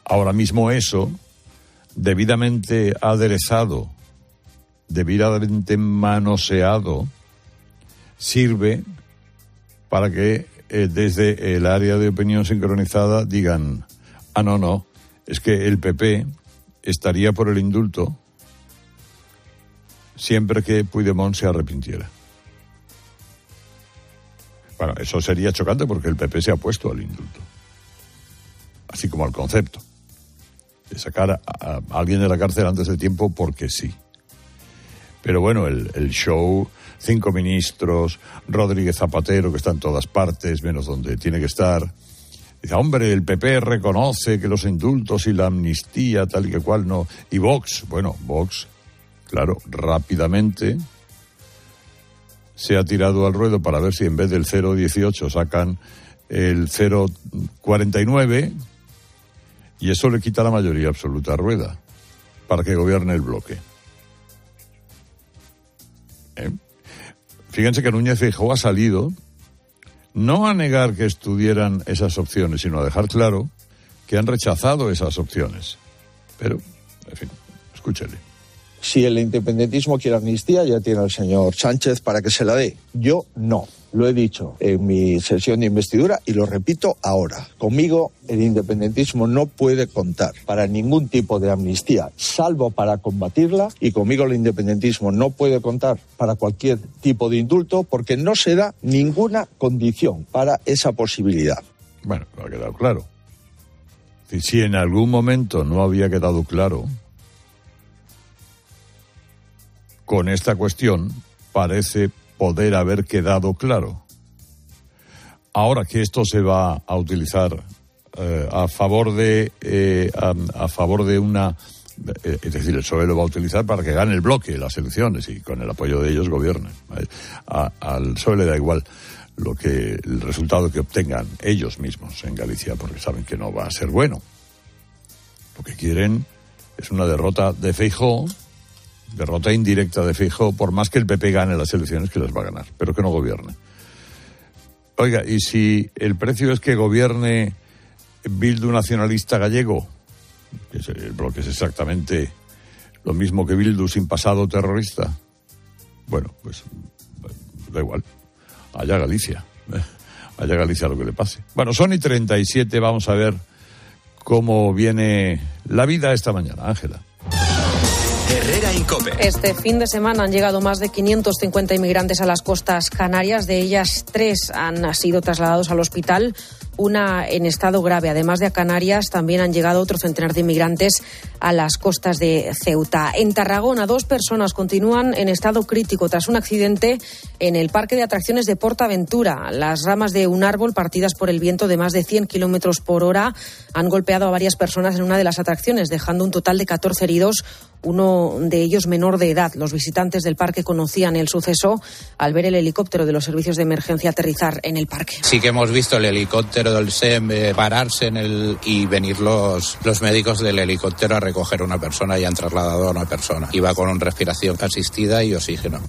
ahora mismo eso, debidamente aderezado, debidamente manoseado, sirve para que eh, desde el área de opinión sincronizada digan, ah, no, no, es que el PP estaría por el indulto siempre que Puigdemont se arrepintiera. Bueno, eso sería chocante porque el PP se ha puesto al indulto. Así como al concepto. De sacar a, alguien de la cárcel antes de tiempo porque sí. Pero bueno, el, el, show, cinco ministros, Rodríguez Zapatero, que está en todas partes, menos donde tiene que estar. Dice, hombre, el PP reconoce que los indultos y la amnistía, tal y que cual, no. Y Vox, bueno, Vox, claro, rápidamente se ha tirado al ruedo para ver si en vez del 0,18 sacan el 0,49 y eso le quita la mayoría absoluta a Rueda para que gobierne el bloque. ¿Eh? Fíjense que Núñez Feijóo ha salido no a negar que estuvieran esas opciones, sino a dejar claro que han rechazado esas opciones. Pero, en fin, escúchele. Si el independentismo quiere amnistía, ya tiene al señor Sánchez para que se la dé. Yo no. Lo he dicho en mi sesión de investidura y lo repito ahora. Conmigo el independentismo no puede contar para ningún tipo de amnistía, salvo para combatirla, y conmigo el independentismo no puede contar para cualquier tipo de indulto porque no se da ninguna condición para esa posibilidad. Bueno, ha quedado claro. Si en algún momento no había quedado claro, con esta cuestión parece poder haber quedado claro. Ahora que esto se va a utilizar eh, a favor de eh, a, favor de una eh, es decir, el PSOE lo va a utilizar para que gane el bloque las elecciones y con el apoyo de ellos gobiernen. al PSOE le da igual lo que el resultado que obtengan ellos mismos en Galicia porque saben que no va a ser bueno. Lo que quieren es una derrota de Feijóo derrota indirecta de Fijo, por más que el PP gane las elecciones, que las va a ganar, pero que no gobierne. Oiga, y si el precio es que gobierne Bildu nacionalista gallego, que es el es exactamente lo mismo que Bildu sin pasado terrorista, bueno, pues da igual, allá Galicia, allá Galicia lo que le pase. Bueno, son y 37, vamos a ver cómo viene la vida esta mañana, Ángela. Herrera Incope. Este fin de semana han llegado más de 550 inmigrantes a las costas canarias. De ellas, tres han sido trasladados al hospital una en estado grave. Además de a Canarias, también han llegado otro centenar de inmigrantes a las costas de Ceuta. En Tarragona, dos personas continúan en estado crítico tras un accidente en el parque de atracciones de Portaventura. Las ramas de un árbol partidas por el viento de más de 100 kilómetros por hora han golpeado a varias personas en una de las atracciones, dejando un total de 14 heridos, uno de ellos menor de edad. Los visitantes del parque conocían el suceso al ver el helicóptero de los servicios de emergencia aterrizar en el parque. Sí que hemos visto el helicóptero del SEM eh, pararse en el y venir los, los médicos del helicóptero a recoger a una persona y han trasladado a una persona. Iba con respiración asistida y oxígeno.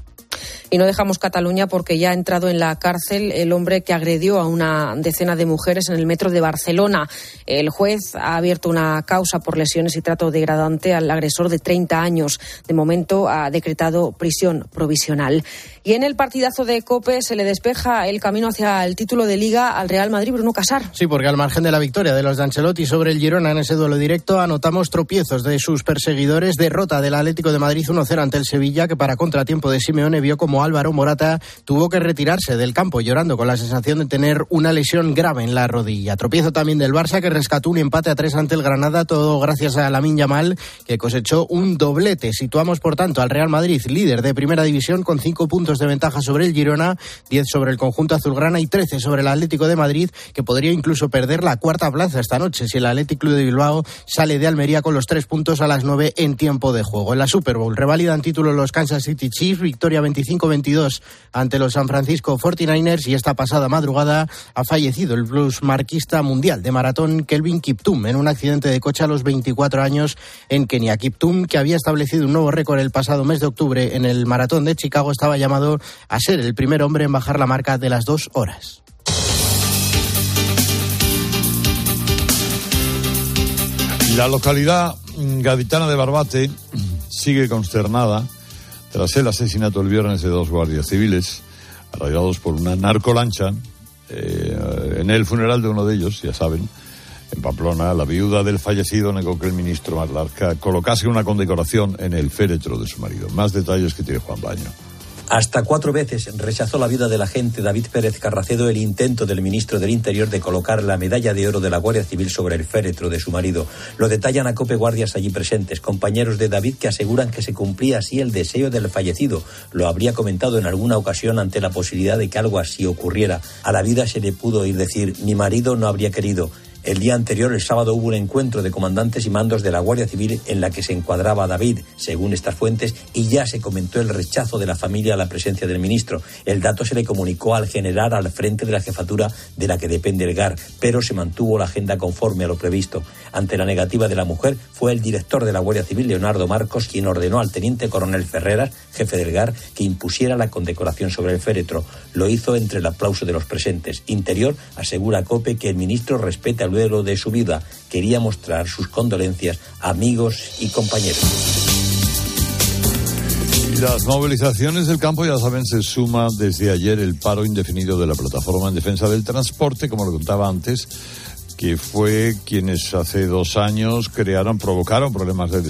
Y no dejamos Cataluña porque ya ha entrado en la cárcel el hombre que agredió a una decena de mujeres en el metro de Barcelona. El juez ha abierto una causa por lesiones y trato degradante al agresor de 30 años. De momento ha decretado prisión provisional. Y en el partidazo de Cope se le despeja el camino hacia el título de Liga al Real Madrid, Bruno Casar. Sí, porque al margen de la victoria de los de Ancelotti sobre el Girona en ese duelo directo, anotamos tropiezos de sus perseguidores, derrota del Atlético de Madrid 1-0 ante el Sevilla, que para contratiempo de Simeone vio como Álvaro Morata tuvo que retirarse del campo llorando con la sensación de tener una lesión grave en la rodilla. Tropiezo también del Barça que rescató un empate a tres ante el Granada, todo gracias a Lamin Yamal que cosechó un doblete. Situamos por tanto al Real Madrid líder de primera división con cinco puntos de ventaja sobre el Girona, 10 sobre el conjunto azulgrana y 13 sobre el Atlético de Madrid, que podría incluso perder la cuarta plaza esta noche si el Atlético de Bilbao sale de Almería con los tres puntos a las 9 en tiempo de juego. En la Super Bowl revalidan título los Kansas City Chiefs, victoria 25-22 ante los San Francisco 49ers y esta pasada madrugada ha fallecido el blues marquista mundial de maratón Kelvin Kiptum en un accidente de coche a los 24 años en Kenia. Kiptum, que había establecido un nuevo récord el pasado mes de octubre en el maratón de Chicago, estaba llamado a ser el primer hombre en bajar la marca de las dos horas. La localidad gaditana de Barbate sigue consternada tras el asesinato el viernes de dos guardias civiles arraigados por una narcolancha eh, en el funeral de uno de ellos, ya saben, en Pamplona, la viuda del fallecido negó que el ministro Marlarca colocase una condecoración en el féretro de su marido. Más detalles que tiene Juan Baño. Hasta cuatro veces rechazó la vida del agente David Pérez Carracedo el intento del ministro del Interior de colocar la medalla de oro de la Guardia Civil sobre el féretro de su marido. Lo detallan a cope guardias allí presentes, compañeros de David que aseguran que se cumplía así el deseo del fallecido. Lo habría comentado en alguna ocasión ante la posibilidad de que algo así ocurriera. A la vida se le pudo oír decir, mi marido no habría querido. El día anterior, el sábado, hubo un encuentro de comandantes y mandos de la Guardia Civil en la que se encuadraba David, según estas fuentes, y ya se comentó el rechazo de la familia a la presencia del ministro. El dato se le comunicó al general al frente de la jefatura de la que depende el GAR, pero se mantuvo la agenda conforme a lo previsto. Ante la negativa de la mujer, fue el director de la Guardia Civil, Leonardo Marcos, quien ordenó al teniente coronel Ferreras, jefe del GAR, que impusiera la condecoración sobre el féretro. Lo hizo entre el aplauso de los presentes. Interior asegura a COPE que el ministro respeta duelo de su vida. Quería mostrar sus condolencias a amigos y compañeros. Las movilizaciones del campo, ya saben, se suma desde ayer el paro indefinido de la plataforma en defensa del transporte, como lo contaba antes, que fue quienes hace dos años crearon, provocaron problemas de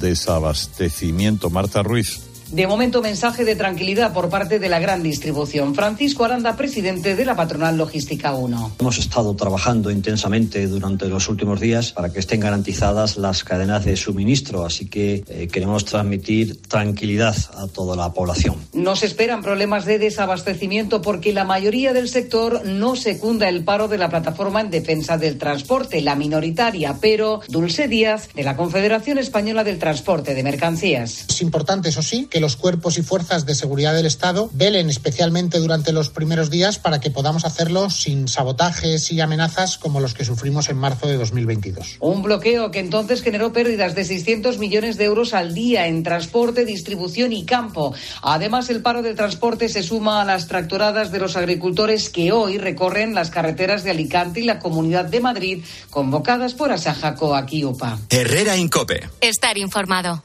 desabastecimiento. Marta Ruiz. De momento, mensaje de tranquilidad por parte de la gran distribución. Francisco Aranda, presidente de la patronal Logística 1. Hemos estado trabajando intensamente durante los últimos días para que estén garantizadas las cadenas de suministro, así que eh, queremos transmitir tranquilidad a toda la población. No se esperan problemas de desabastecimiento porque la mayoría del sector no secunda el paro de la plataforma en defensa del transporte, la minoritaria, pero Dulce Díaz, de la Confederación Española del Transporte de Mercancías. Es importante, eso sí, que los cuerpos y fuerzas de seguridad del Estado velen especialmente durante los primeros días para que podamos hacerlo sin sabotajes y amenazas como los que sufrimos en marzo de 2022. Un bloqueo que entonces generó pérdidas de 600 millones de euros al día en transporte, distribución y campo. Además, el paro del transporte se suma a las tractoradas de los agricultores que hoy recorren las carreteras de Alicante y la Comunidad de Madrid, convocadas por Asaja Coaquiupa. Herrera Incope. Estar informado.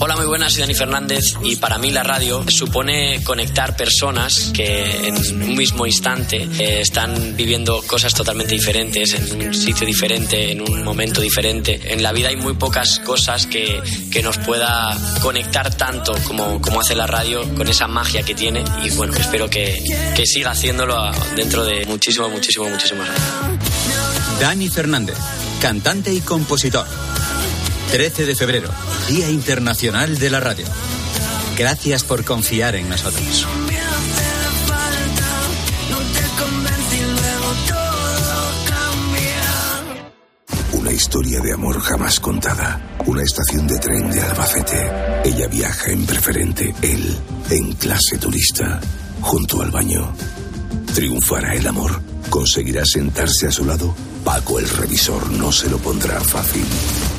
Hola, muy buenas, soy Dani Fernández y para mí la radio supone conectar personas que en un mismo instante eh, están viviendo cosas totalmente diferentes, en un sitio diferente, en un momento diferente. En la vida hay muy pocas cosas que, que nos pueda conectar tanto como, como hace la radio con esa magia que tiene y bueno, espero que, que siga haciéndolo dentro de muchísimo, muchísimo, muchísimos años. Dani Fernández, cantante y compositor. 13 de febrero, Día Internacional de la Radio. Gracias por confiar en nosotros. Una historia de amor jamás contada. Una estación de tren de Albacete. Ella viaja en preferente, él en clase turista, junto al baño. ¿Triunfará el amor? ¿Conseguirá sentarse a su lado? Paco el revisor no se lo pondrá fácil.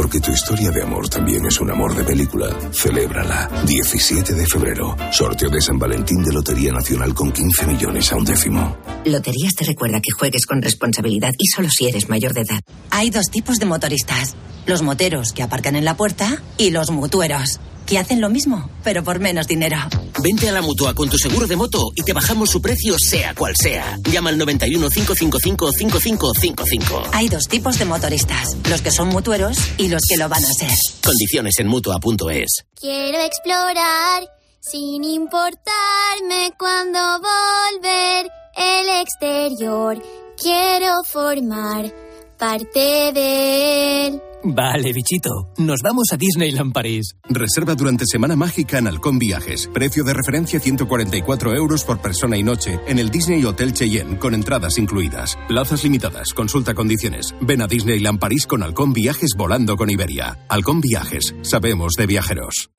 Porque tu historia de amor también es un amor de película. Celébrala. 17 de febrero. Sorteo de San Valentín de Lotería Nacional con 15 millones a un décimo. Loterías te recuerda que juegues con responsabilidad y solo si eres mayor de edad. Hay dos tipos de motoristas. Los moteros que aparcan en la puerta y los mutueros que hacen lo mismo, pero por menos dinero. Vente a la mutua con tu seguro de moto y te bajamos su precio, sea cual sea. Llama al 91 555 5555. Hay dos tipos de motoristas: los que son mutueros y los que lo van a ser. Condiciones en mutua.es. Quiero explorar sin importarme cuando volver el exterior. Quiero formar parte de él. Vale, bichito. Nos vamos a Disneyland París. Reserva durante Semana Mágica en Halcón Viajes. Precio de referencia 144 euros por persona y noche en el Disney Hotel Cheyenne con entradas incluidas. Plazas limitadas. Consulta condiciones. Ven a Disneyland París con Halcón Viajes volando con Iberia. Halcón Viajes. Sabemos de viajeros.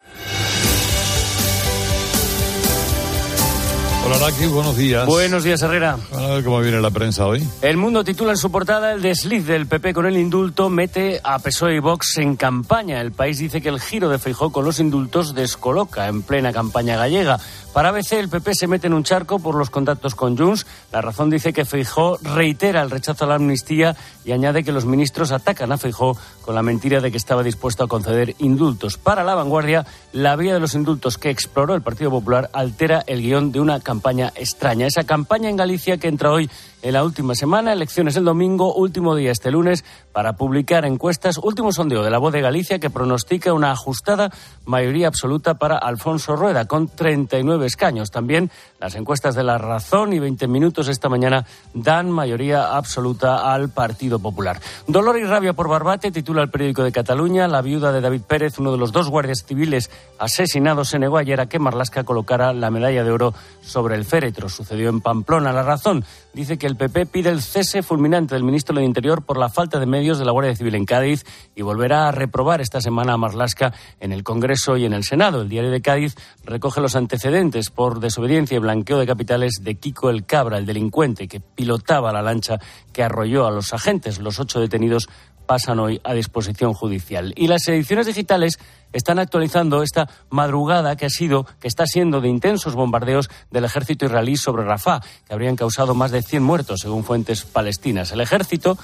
Hola, Raki, buenos días. Buenos días, Herrera. A ver cómo viene la prensa hoy. El Mundo titula en su portada el desliz del PP con el indulto mete a PSOE y Vox en campaña. El país dice que el giro de Feijó con los indultos descoloca en plena campaña gallega. Para ABC, el PP se mete en un charco por los contactos con Junts. La razón dice que Feijó reitera el rechazo a la amnistía y añade que los ministros atacan a Feijó con la mentira de que estaba dispuesto a conceder indultos. Para la vanguardia, la vía de los indultos que exploró el Partido Popular altera el guion de una campaña extraña. Esa campaña en Galicia que entra hoy en la última semana, elecciones el domingo, último día este lunes, para publicar encuestas, último sondeo de la voz de Galicia que pronostica una ajustada mayoría absoluta para Alfonso Rueda, con 39 escaños. También las encuestas de La Razón y 20 minutos esta mañana dan mayoría absoluta al Partido Popular. Dolor y rabia por Barbate, titula el periódico de Cataluña. La viuda de David Pérez, uno de los dos guardias civiles asesinados, se negó ayer a que Marlasca colocara la medalla de oro sobre el féretro. Sucedió en Pamplona. La Razón dice que el PP pide el cese fulminante del ministro del Interior por la falta de medios de la Guardia Civil en Cádiz y volverá a reprobar esta semana a Marlasca en el Congreso y en el Senado. El diario de Cádiz recoge los antecedentes por desobediencia y blanqueo de capitales de Kiko el Cabra, el delincuente que pilotaba la lancha que arrolló a los agentes. Los ocho detenidos pasan hoy a disposición judicial. Y las ediciones digitales están actualizando esta madrugada que ha sido, que está siendo de intensos bombardeos del ejército israelí sobre Rafah, que habrían causado más de 100 muertos, según fuentes palestinas. El ejército,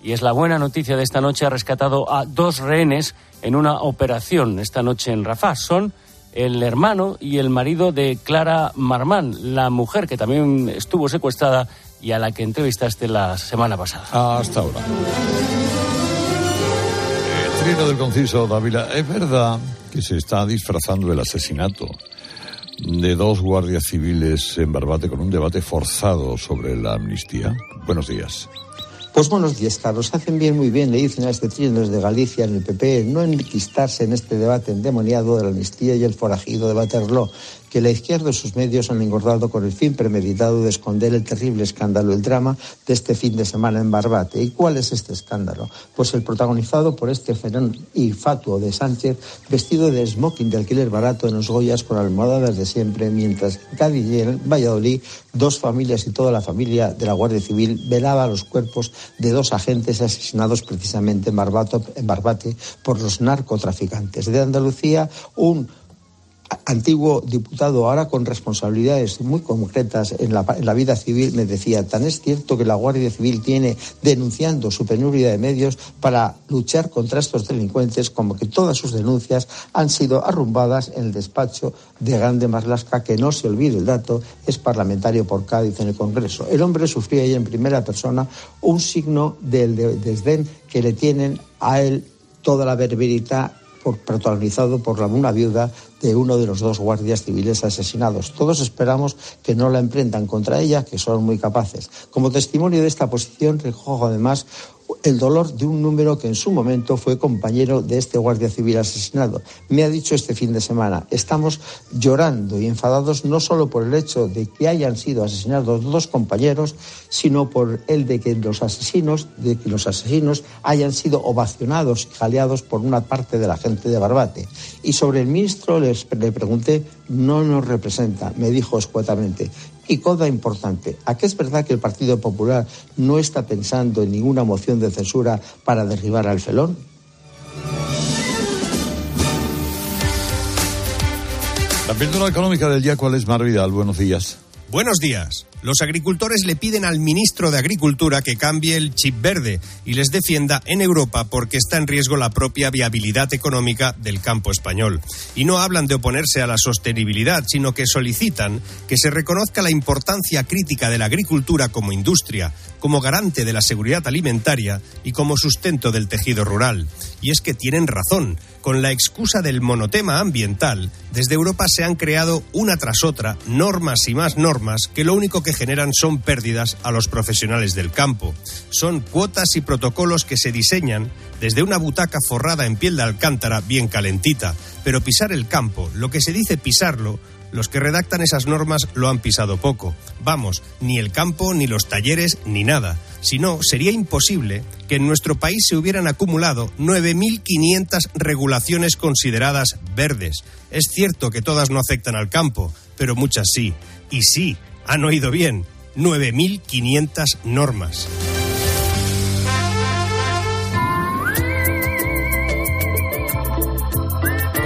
y es la buena noticia de esta noche, ha rescatado a dos rehenes en una operación esta noche en Rafah. Son el hermano y el marido de Clara Marmán, la mujer que también estuvo secuestrada y a la que entrevistaste la semana pasada. Hasta ahora. Trino del Conciso Dávila, ¿es verdad que se está disfrazando el asesinato de dos guardias civiles en Barbate con un debate forzado sobre la amnistía? Buenos días. Pues buenos días, Carlos. Hacen bien, muy bien, le dicen a este trino desde Galicia en el PP, no enquistarse en este debate endemoniado de la amnistía y el forajido de Waterloo que la izquierda y sus medios han engordado con el fin premeditado de esconder el terrible escándalo, el drama de este fin de semana en Barbate. ¿Y cuál es este escándalo? Pues el protagonizado por este fenómeno infatuo de Sánchez, vestido de smoking de alquiler barato en los Goyas con almohadas de siempre, mientras en Cádiz y en Valladolid dos familias y toda la familia de la Guardia Civil velaba los cuerpos de dos agentes asesinados precisamente en, en Barbate por los narcotraficantes. De Andalucía, un antiguo diputado, ahora con responsabilidades muy concretas en la, vida civil, me decía, tan es cierto que la Guardia Civil tiene denunciando su penuria de medios para luchar contra estos delincuentes, como que todas sus denuncias han sido arrumbadas en el despacho de Grande Marlasca, que no se olvide el dato, es parlamentario por Cádiz en el Congreso. El hombre sufría ya en primera persona un signo del de, desdén que le tienen a él toda la verberidad por, protagonizado por la, una viuda de uno de los dos guardias civiles asesinados. Todos esperamos que no la emprendan contra ella, que son muy capaces. Como testimonio de esta posición, recojo además el dolor de un número que en su momento fue compañero de este guardia civil asesinado. Me ha dicho este fin de semana, estamos llorando y enfadados no solo por el hecho de que hayan sido asesinados dos compañeros, sino por el de que los asesinos, de que los asesinos hayan sido ovacionados y jaleados por una parte de la gente de Barbate. Y sobre el ministro le pregunté, no nos representa, me dijo escuetamente. Y cosa importante, ¿a qué es verdad que el Partido Popular no está pensando en ninguna moción de censura para derribar al felón? La píldora económica del día, ¿cuál es, Mar Vidal? Buenos días. Buenos días. Los agricultores le piden al ministro de Agricultura que cambie el chip verde y les defienda en Europa porque está en riesgo la propia viabilidad económica del campo español. Y no hablan de oponerse a la sostenibilidad, sino que solicitan que se reconozca la importancia crítica de la agricultura como industria, como garante de la seguridad alimentaria y como sustento del tejido rural. Y es que tienen razón. Con la excusa del monotema ambiental, desde Europa se han creado una tras otra normas y más normas que lo único que generan son pérdidas a los profesionales del campo. Son cuotas y protocolos que se diseñan desde una butaca forrada en piel de alcántara bien calentita. Pero pisar el campo, lo que se dice pisarlo, los que redactan esas normas lo han pisado poco. Vamos, ni el campo, ni los talleres, ni nada. Si no, sería imposible que en nuestro país se hubieran acumulado 9.500 regulaciones consideradas verdes. Es cierto que todas no afectan al campo, pero muchas sí. Y sí, han oído bien, 9.500 normas.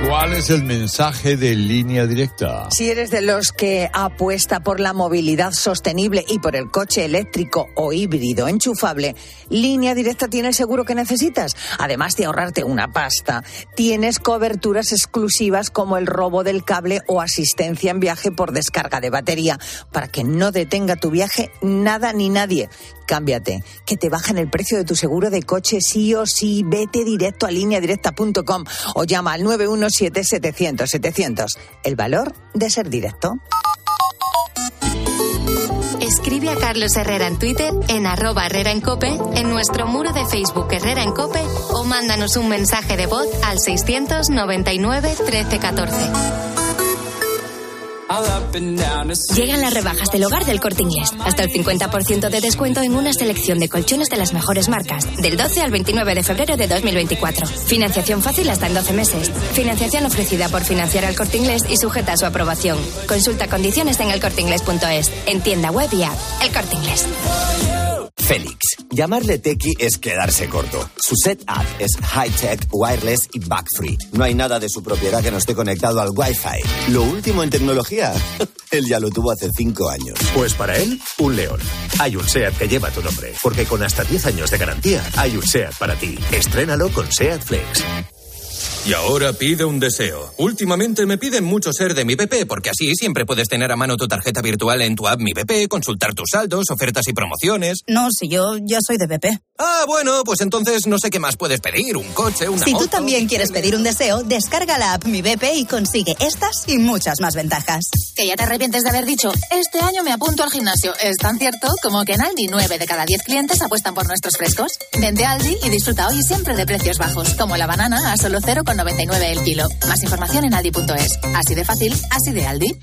¿Cuál es el mensaje de línea directa? Si eres de los que apuesta por la movilidad sostenible y por el coche eléctrico o híbrido enchufable, Línea Directa tiene seguro que necesitas. Además de ahorrarte una pasta, tienes coberturas exclusivas como el robo del cable o asistencia en viaje por descarga de batería, para que no detenga tu viaje nada ni nadie. Cámbiate, que te bajan el precio de tu seguro de coche sí o sí. Vete directo a lineadirecta.com o llama al 917-700-700. El valor de ser directo. Escribe a Carlos Herrera en Twitter, en arroba Herrera en Cope, en nuestro muro de Facebook Herrera en Cope o mándanos un mensaje de voz al 699 1314. Llegan las rebajas del hogar del corte inglés. Hasta el 50% de descuento en una selección de colchones de las mejores marcas. Del 12 al 29 de febrero de 2024. Financiación fácil hasta en 12 meses. Financiación ofrecida por financiar al corte inglés y sujeta a su aprobación. Consulta condiciones en elcorteinglés.es. En tienda web y app. El corte inglés. Félix. Llamarle tequi es quedarse corto. Su setup es high-tech, wireless y bug-free. No hay nada de su propiedad que no esté conectado al Wi-Fi. Lo último en tecnología, él ya lo tuvo hace cinco años. Pues para él, un león. Hay un SEAT que lleva tu nombre, porque con hasta 10 años de garantía, hay un SEAT para ti. Estrénalo con SEAT Flex. Y ahora pide un deseo. Últimamente me piden mucho ser de mi BP, porque así siempre puedes tener a mano tu tarjeta virtual en tu app Mi BP, consultar tus saldos, ofertas y promociones. No, si yo ya soy de BP. Ah, bueno, pues entonces no sé qué más puedes pedir, un coche, una Si moto. tú también quieres pedir un deseo, descarga la app Mi BP y consigue estas y muchas más ventajas. Que ya te arrepientes de haber dicho, este año me apunto al gimnasio. Es tan cierto como que en Aldi 9 de cada 10 clientes apuestan por nuestros frescos. Vente a Aldi y disfruta hoy siempre de precios bajos, como la banana a solo 0,99 el kilo. Más información en aldi.es. Así de fácil, así de Aldi.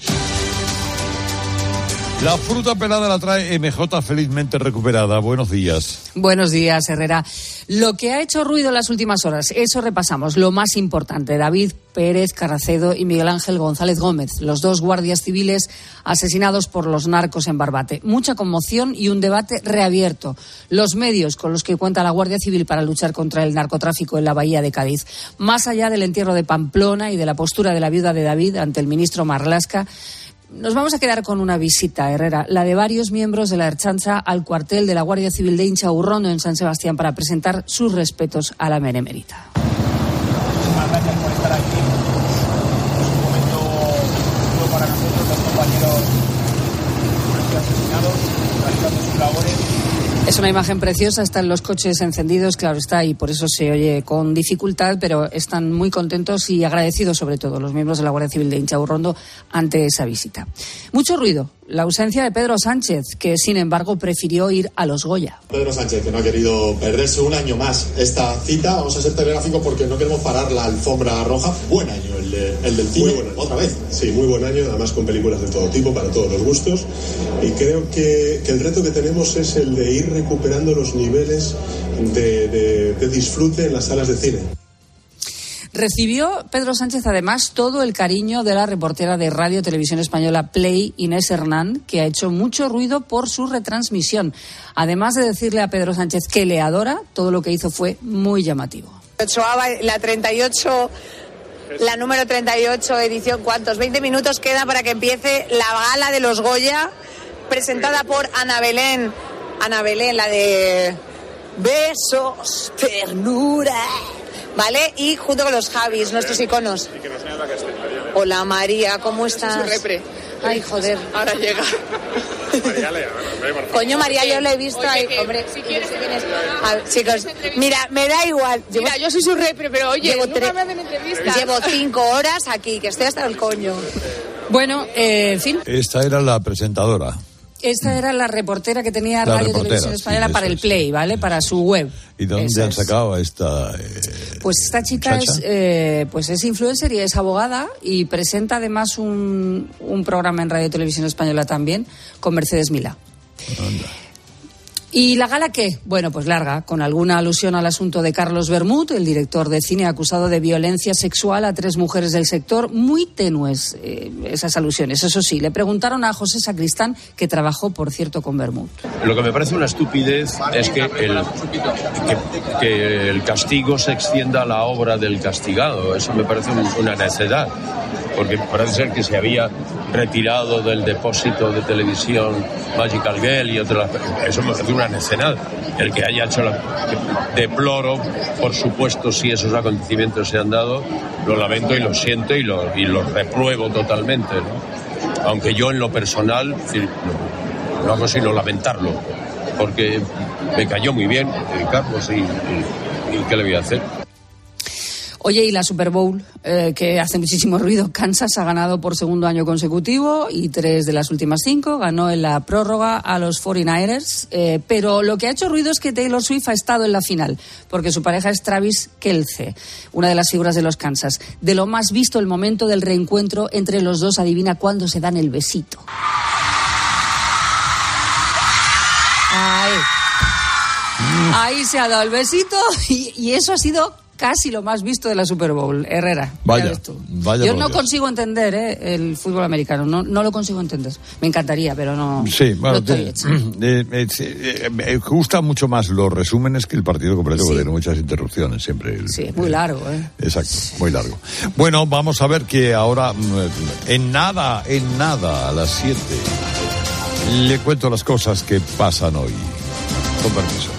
La fruta pelada la trae MJ felizmente recuperada. Buenos días. Buenos días, Herrera. Lo que ha hecho ruido en las últimas horas, eso repasamos. Lo más importante, David Pérez Carracedo y Miguel Ángel González Gómez, los dos guardias civiles asesinados por los narcos en Barbate. Mucha conmoción y un debate reabierto. Los medios con los que cuenta la Guardia Civil para luchar contra el narcotráfico en la Bahía de Cádiz. Más allá del entierro de Pamplona y de la postura de la viuda de David ante el ministro Marlasca, nos vamos a quedar con una visita, Herrera, la de varios miembros de la Erchancha al cuartel de la Guardia Civil de Incha Urrondo en San Sebastián para presentar sus respetos a la Menemerita. Muchísimas gracias por estar aquí. Es un momento duro para nosotros, los compañeros asesinados, realizando sus labores. Es una imagen preciosa, están los coches encendidos, claro está, y por eso se oye con dificultad, pero están muy contentos y agradecidos sobre todo los miembros de la Guardia Civil de Inchaurrondo ante esa visita. Mucho ruido, la ausencia de Pedro Sánchez, que sin embargo prefirió ir a los Goya. Pedro Sánchez, que no ha querido perderse un año más esta cita. Vamos a ser telegráfico porque no queremos parar la alfombra roja. Buen año el, de- el del cine. Otra vez. Sí, muy buen año, además con películas de todo tipo, para todos los gustos. Y creo que, que el reto que tenemos es el de ir recuperando los niveles de, de- de disfrute en las salas de cine. Recibió Pedro Sánchez además todo el cariño de la reportera de Radio Televisión Española Play, Inés Hernán, que ha hecho mucho ruido por su retransmisión. Además de decirle a Pedro Sánchez que le adora, todo lo que hizo fue muy llamativo. La 38, la número 38 edición, ¿cuántos? 20 minutos queda para que empiece la gala de los Goya, presentada por Ana Belén. Ana Belén, la de besos, ternura, ¿vale? Y junto con los Javis, nuestros iconos. Hola María, ¿cómo estás? Ay, joder. Ahora llega. María Lea, Coño, María, yo lo he visto Oye, ahí. que Hombre, si quieres, si vienes- A ver, chicos, mira, me da igual. Llevo- Mira, yo soy su rey, pero, pero oye, Llevo nunca tre- me hacen entrevistas. Llevo cinco horas aquí, que estoy hasta el coño. Bueno, eh, en fin, Esta era la presentadora. Esta era la reportera que tenía La Radio Televisión Española para el. Play, ¿vale? Para su web. ¿Y de dónde Eso han sacado a esta? eh, Pues esta chica es, eh, pues es influencer y es abogada y presenta además un, un programa en Radio Televisión Española también con Mercedes Milá. ¿Y la gala qué? Bueno, pues larga, con alguna alusión al asunto de Carlos Bermud, el director de cine acusado de violencia sexual a tres mujeres del sector. Muy tenues eh, esas alusiones, eso sí. Le preguntaron a José Sacristán, que trabajó, por cierto, con Bermud. Lo que me parece una estupidez es que el, que, el castigo se extienda a la obra del castigado. Eso me parece un- una necedad, porque parece ser que se había retirado del depósito de televisión Magical Girl y otras. Eso me parece una necedad. El que haya hecho la. deploro, por supuesto, si esos acontecimientos se han dado, lo lamento y lo siento y lo, y lo repruebo totalmente. ¿no? Aunque yo en lo personal, no, no hago sino lamentarlo, porque me cayó muy bien eh, Carlos y, y- y ¿qué le voy a hacer? Oye, y la Super Bowl, eh, que hace muchísimo ruido, Kansas ha ganado por segundo año consecutivo y tres de las últimas cinco. Ganó en la prórroga a los 49ers. eh, pero lo que ha hecho ruido es que Taylor Swift ha estado en la final, porque su pareja es Travis Kelce, una de las figuras de los Kansas. De lo más visto, el momento del reencuentro entre los dos, adivina cuándo se dan el besito. Ahí. Ahí se ha dado el besito y, y eso ha sido casi lo más visto de la Super Bowl, Herrera. ya Vaya, vaya Yo no Dios. consigo entender ¿eh? el fútbol americano, no, no lo consigo entender. Me encantaría, pero no. Sí, bueno, no te- hecha. eh, eh, eh, me gusta mucho más los resúmenes que el partido completo, porque tiene muchas interrupciones siempre. el- Sí, es muy largo, ¿eh? Exacto, muy largo. Bueno, vamos a ver que ahora, mm, en nada, en nada, a las 7, le cuento las cosas que pasan hoy. Con permiso.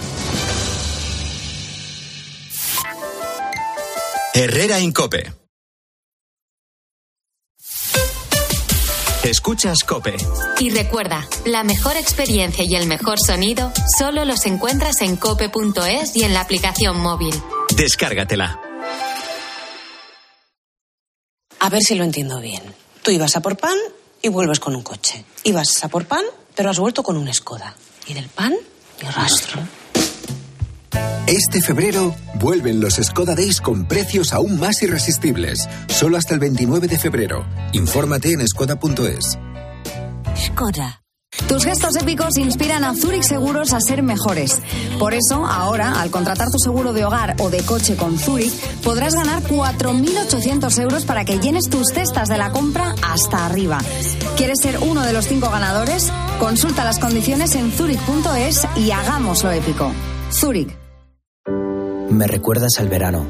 Herrera Incope. Escuchas Cope. Y recuerda, la mejor experiencia y el mejor sonido solo los encuentras en cope.es y en la aplicación móvil. Descárgatela. A ver si lo entiendo bien. Tú ibas a por pan y vuelves con un coche. Ibas a por pan, pero has vuelto con un Skoda. Y del pan, ni rastro. Este febrero vuelven los Skoda Days con precios aún más irresistibles. Solo hasta el 29 de febrero. Infórmate en skoda.es. Skoda. Tus gestos épicos inspiran a Zurich Seguros a ser mejores. Por eso, ahora, al contratar tu seguro de hogar o de coche con Zurich, podrás ganar 4.800 euros para que llenes tus cestas de la compra hasta arriba. ¿Quieres ser uno de los cinco ganadores? Consulta las condiciones en zurich.es y hagámoslo épico. Zurich. Me recuerdas al verano,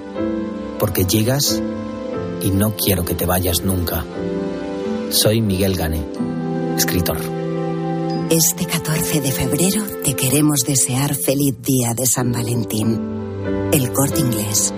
porque llegas y no quiero que te vayas nunca. Soy Miguel Gane, escritor. Este 14 de febrero te queremos desear feliz día de San Valentín. El corte inglés.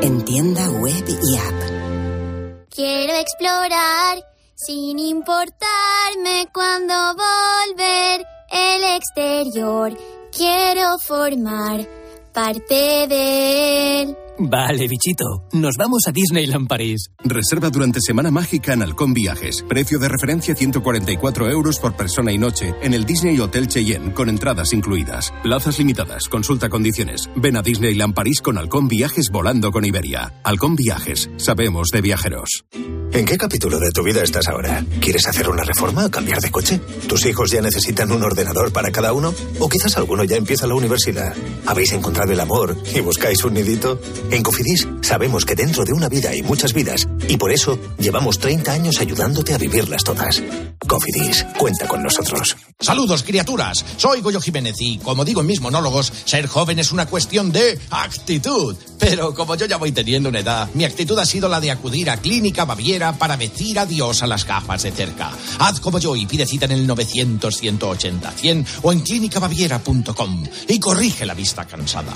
En tienda web y app. Quiero explorar sin importarme cuando volver el exterior. Quiero formar parte de él. Vale, bichito. Nos vamos a Disneyland París. Reserva durante Semana Mágica en Halcón Viajes. Precio de referencia 144 euros por persona y noche en el Disney Hotel Cheyenne con entradas incluidas. Plazas limitadas. Consulta condiciones. Ven a Disneyland París con Halcón Viajes volando con Iberia. Halcón Viajes. Sabemos de viajeros. ¿En qué capítulo de tu vida estás ahora? ¿Quieres hacer una reforma o cambiar de coche? ¿Tus hijos ya necesitan un ordenador para cada uno? ¿O quizás alguno ya empieza la universidad? ¿Habéis encontrado el amor y buscáis un nidito? En Cofidis sabemos que dentro de una vida hay muchas vidas y por eso llevamos 30 años ayudándote a vivirlas todas. Cofidis, cuenta con nosotros. Saludos, criaturas. Soy Goyo Jiménez y, como digo en mis monólogos, ser joven es una cuestión de actitud. Pero como yo ya voy teniendo una edad, mi actitud ha sido la de acudir a Clínica Baviera para decir adiós a las gafas de cerca. Haz como yo y pide cita en el 900-180-100 o en clínicabaviera.com y corrige la vista cansada.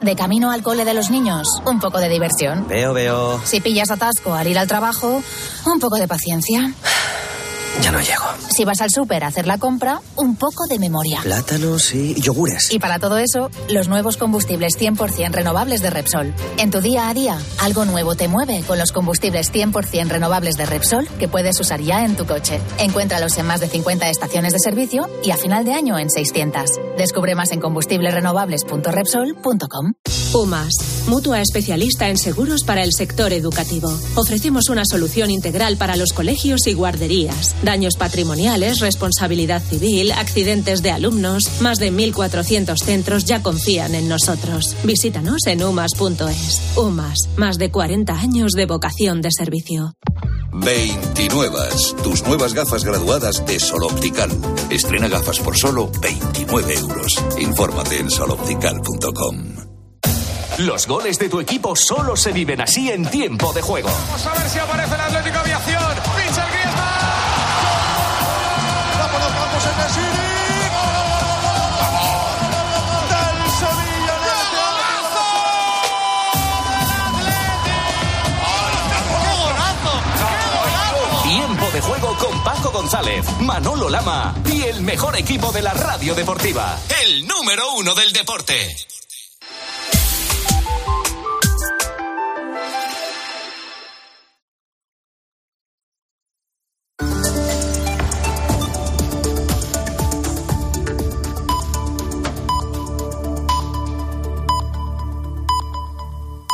De camino al cole de los niños, un poco de diversión. Veo, veo. Si pillas atasco al ir al trabajo, un poco de paciencia. Ya no llego. Si vas al súper a hacer la compra, un poco de memoria. Plátanos y yogures. Y para todo eso, los nuevos combustibles 100% renovables de Repsol. En tu día a día, algo nuevo te mueve con los combustibles 100% renovables de Repsol que puedes usar ya en tu coche. Encuéntralos en más de 50 estaciones de servicio y a final de año en 600. Descubre más en combustiblesrenovables.repsol.com. UMAS, mutua especialista en seguros para el sector educativo. Ofrecemos una solución integral para los colegios y guarderías. Daños patrimoniales, responsabilidad civil, accidentes de alumnos. Más de 1.400 centros ya confían en nosotros. Visítanos en umas.es. UMAS, más de 40 años de vocación de servicio. 29. Tus nuevas gafas graduadas de Sol Optical. Estrena gafas por solo 29 euros. Infórmate en soloptical.com. Los goles de tu equipo solo se viven así en tiempo de juego. Vamos a ver si aparece el Atlético Aviación. Michel Griezmann. Por los campos en Nesiri. Del Sevilla. Tiempo de juego con Paco González, Manolo Lama y el mejor equipo de la radio deportiva. El número uno del deporte.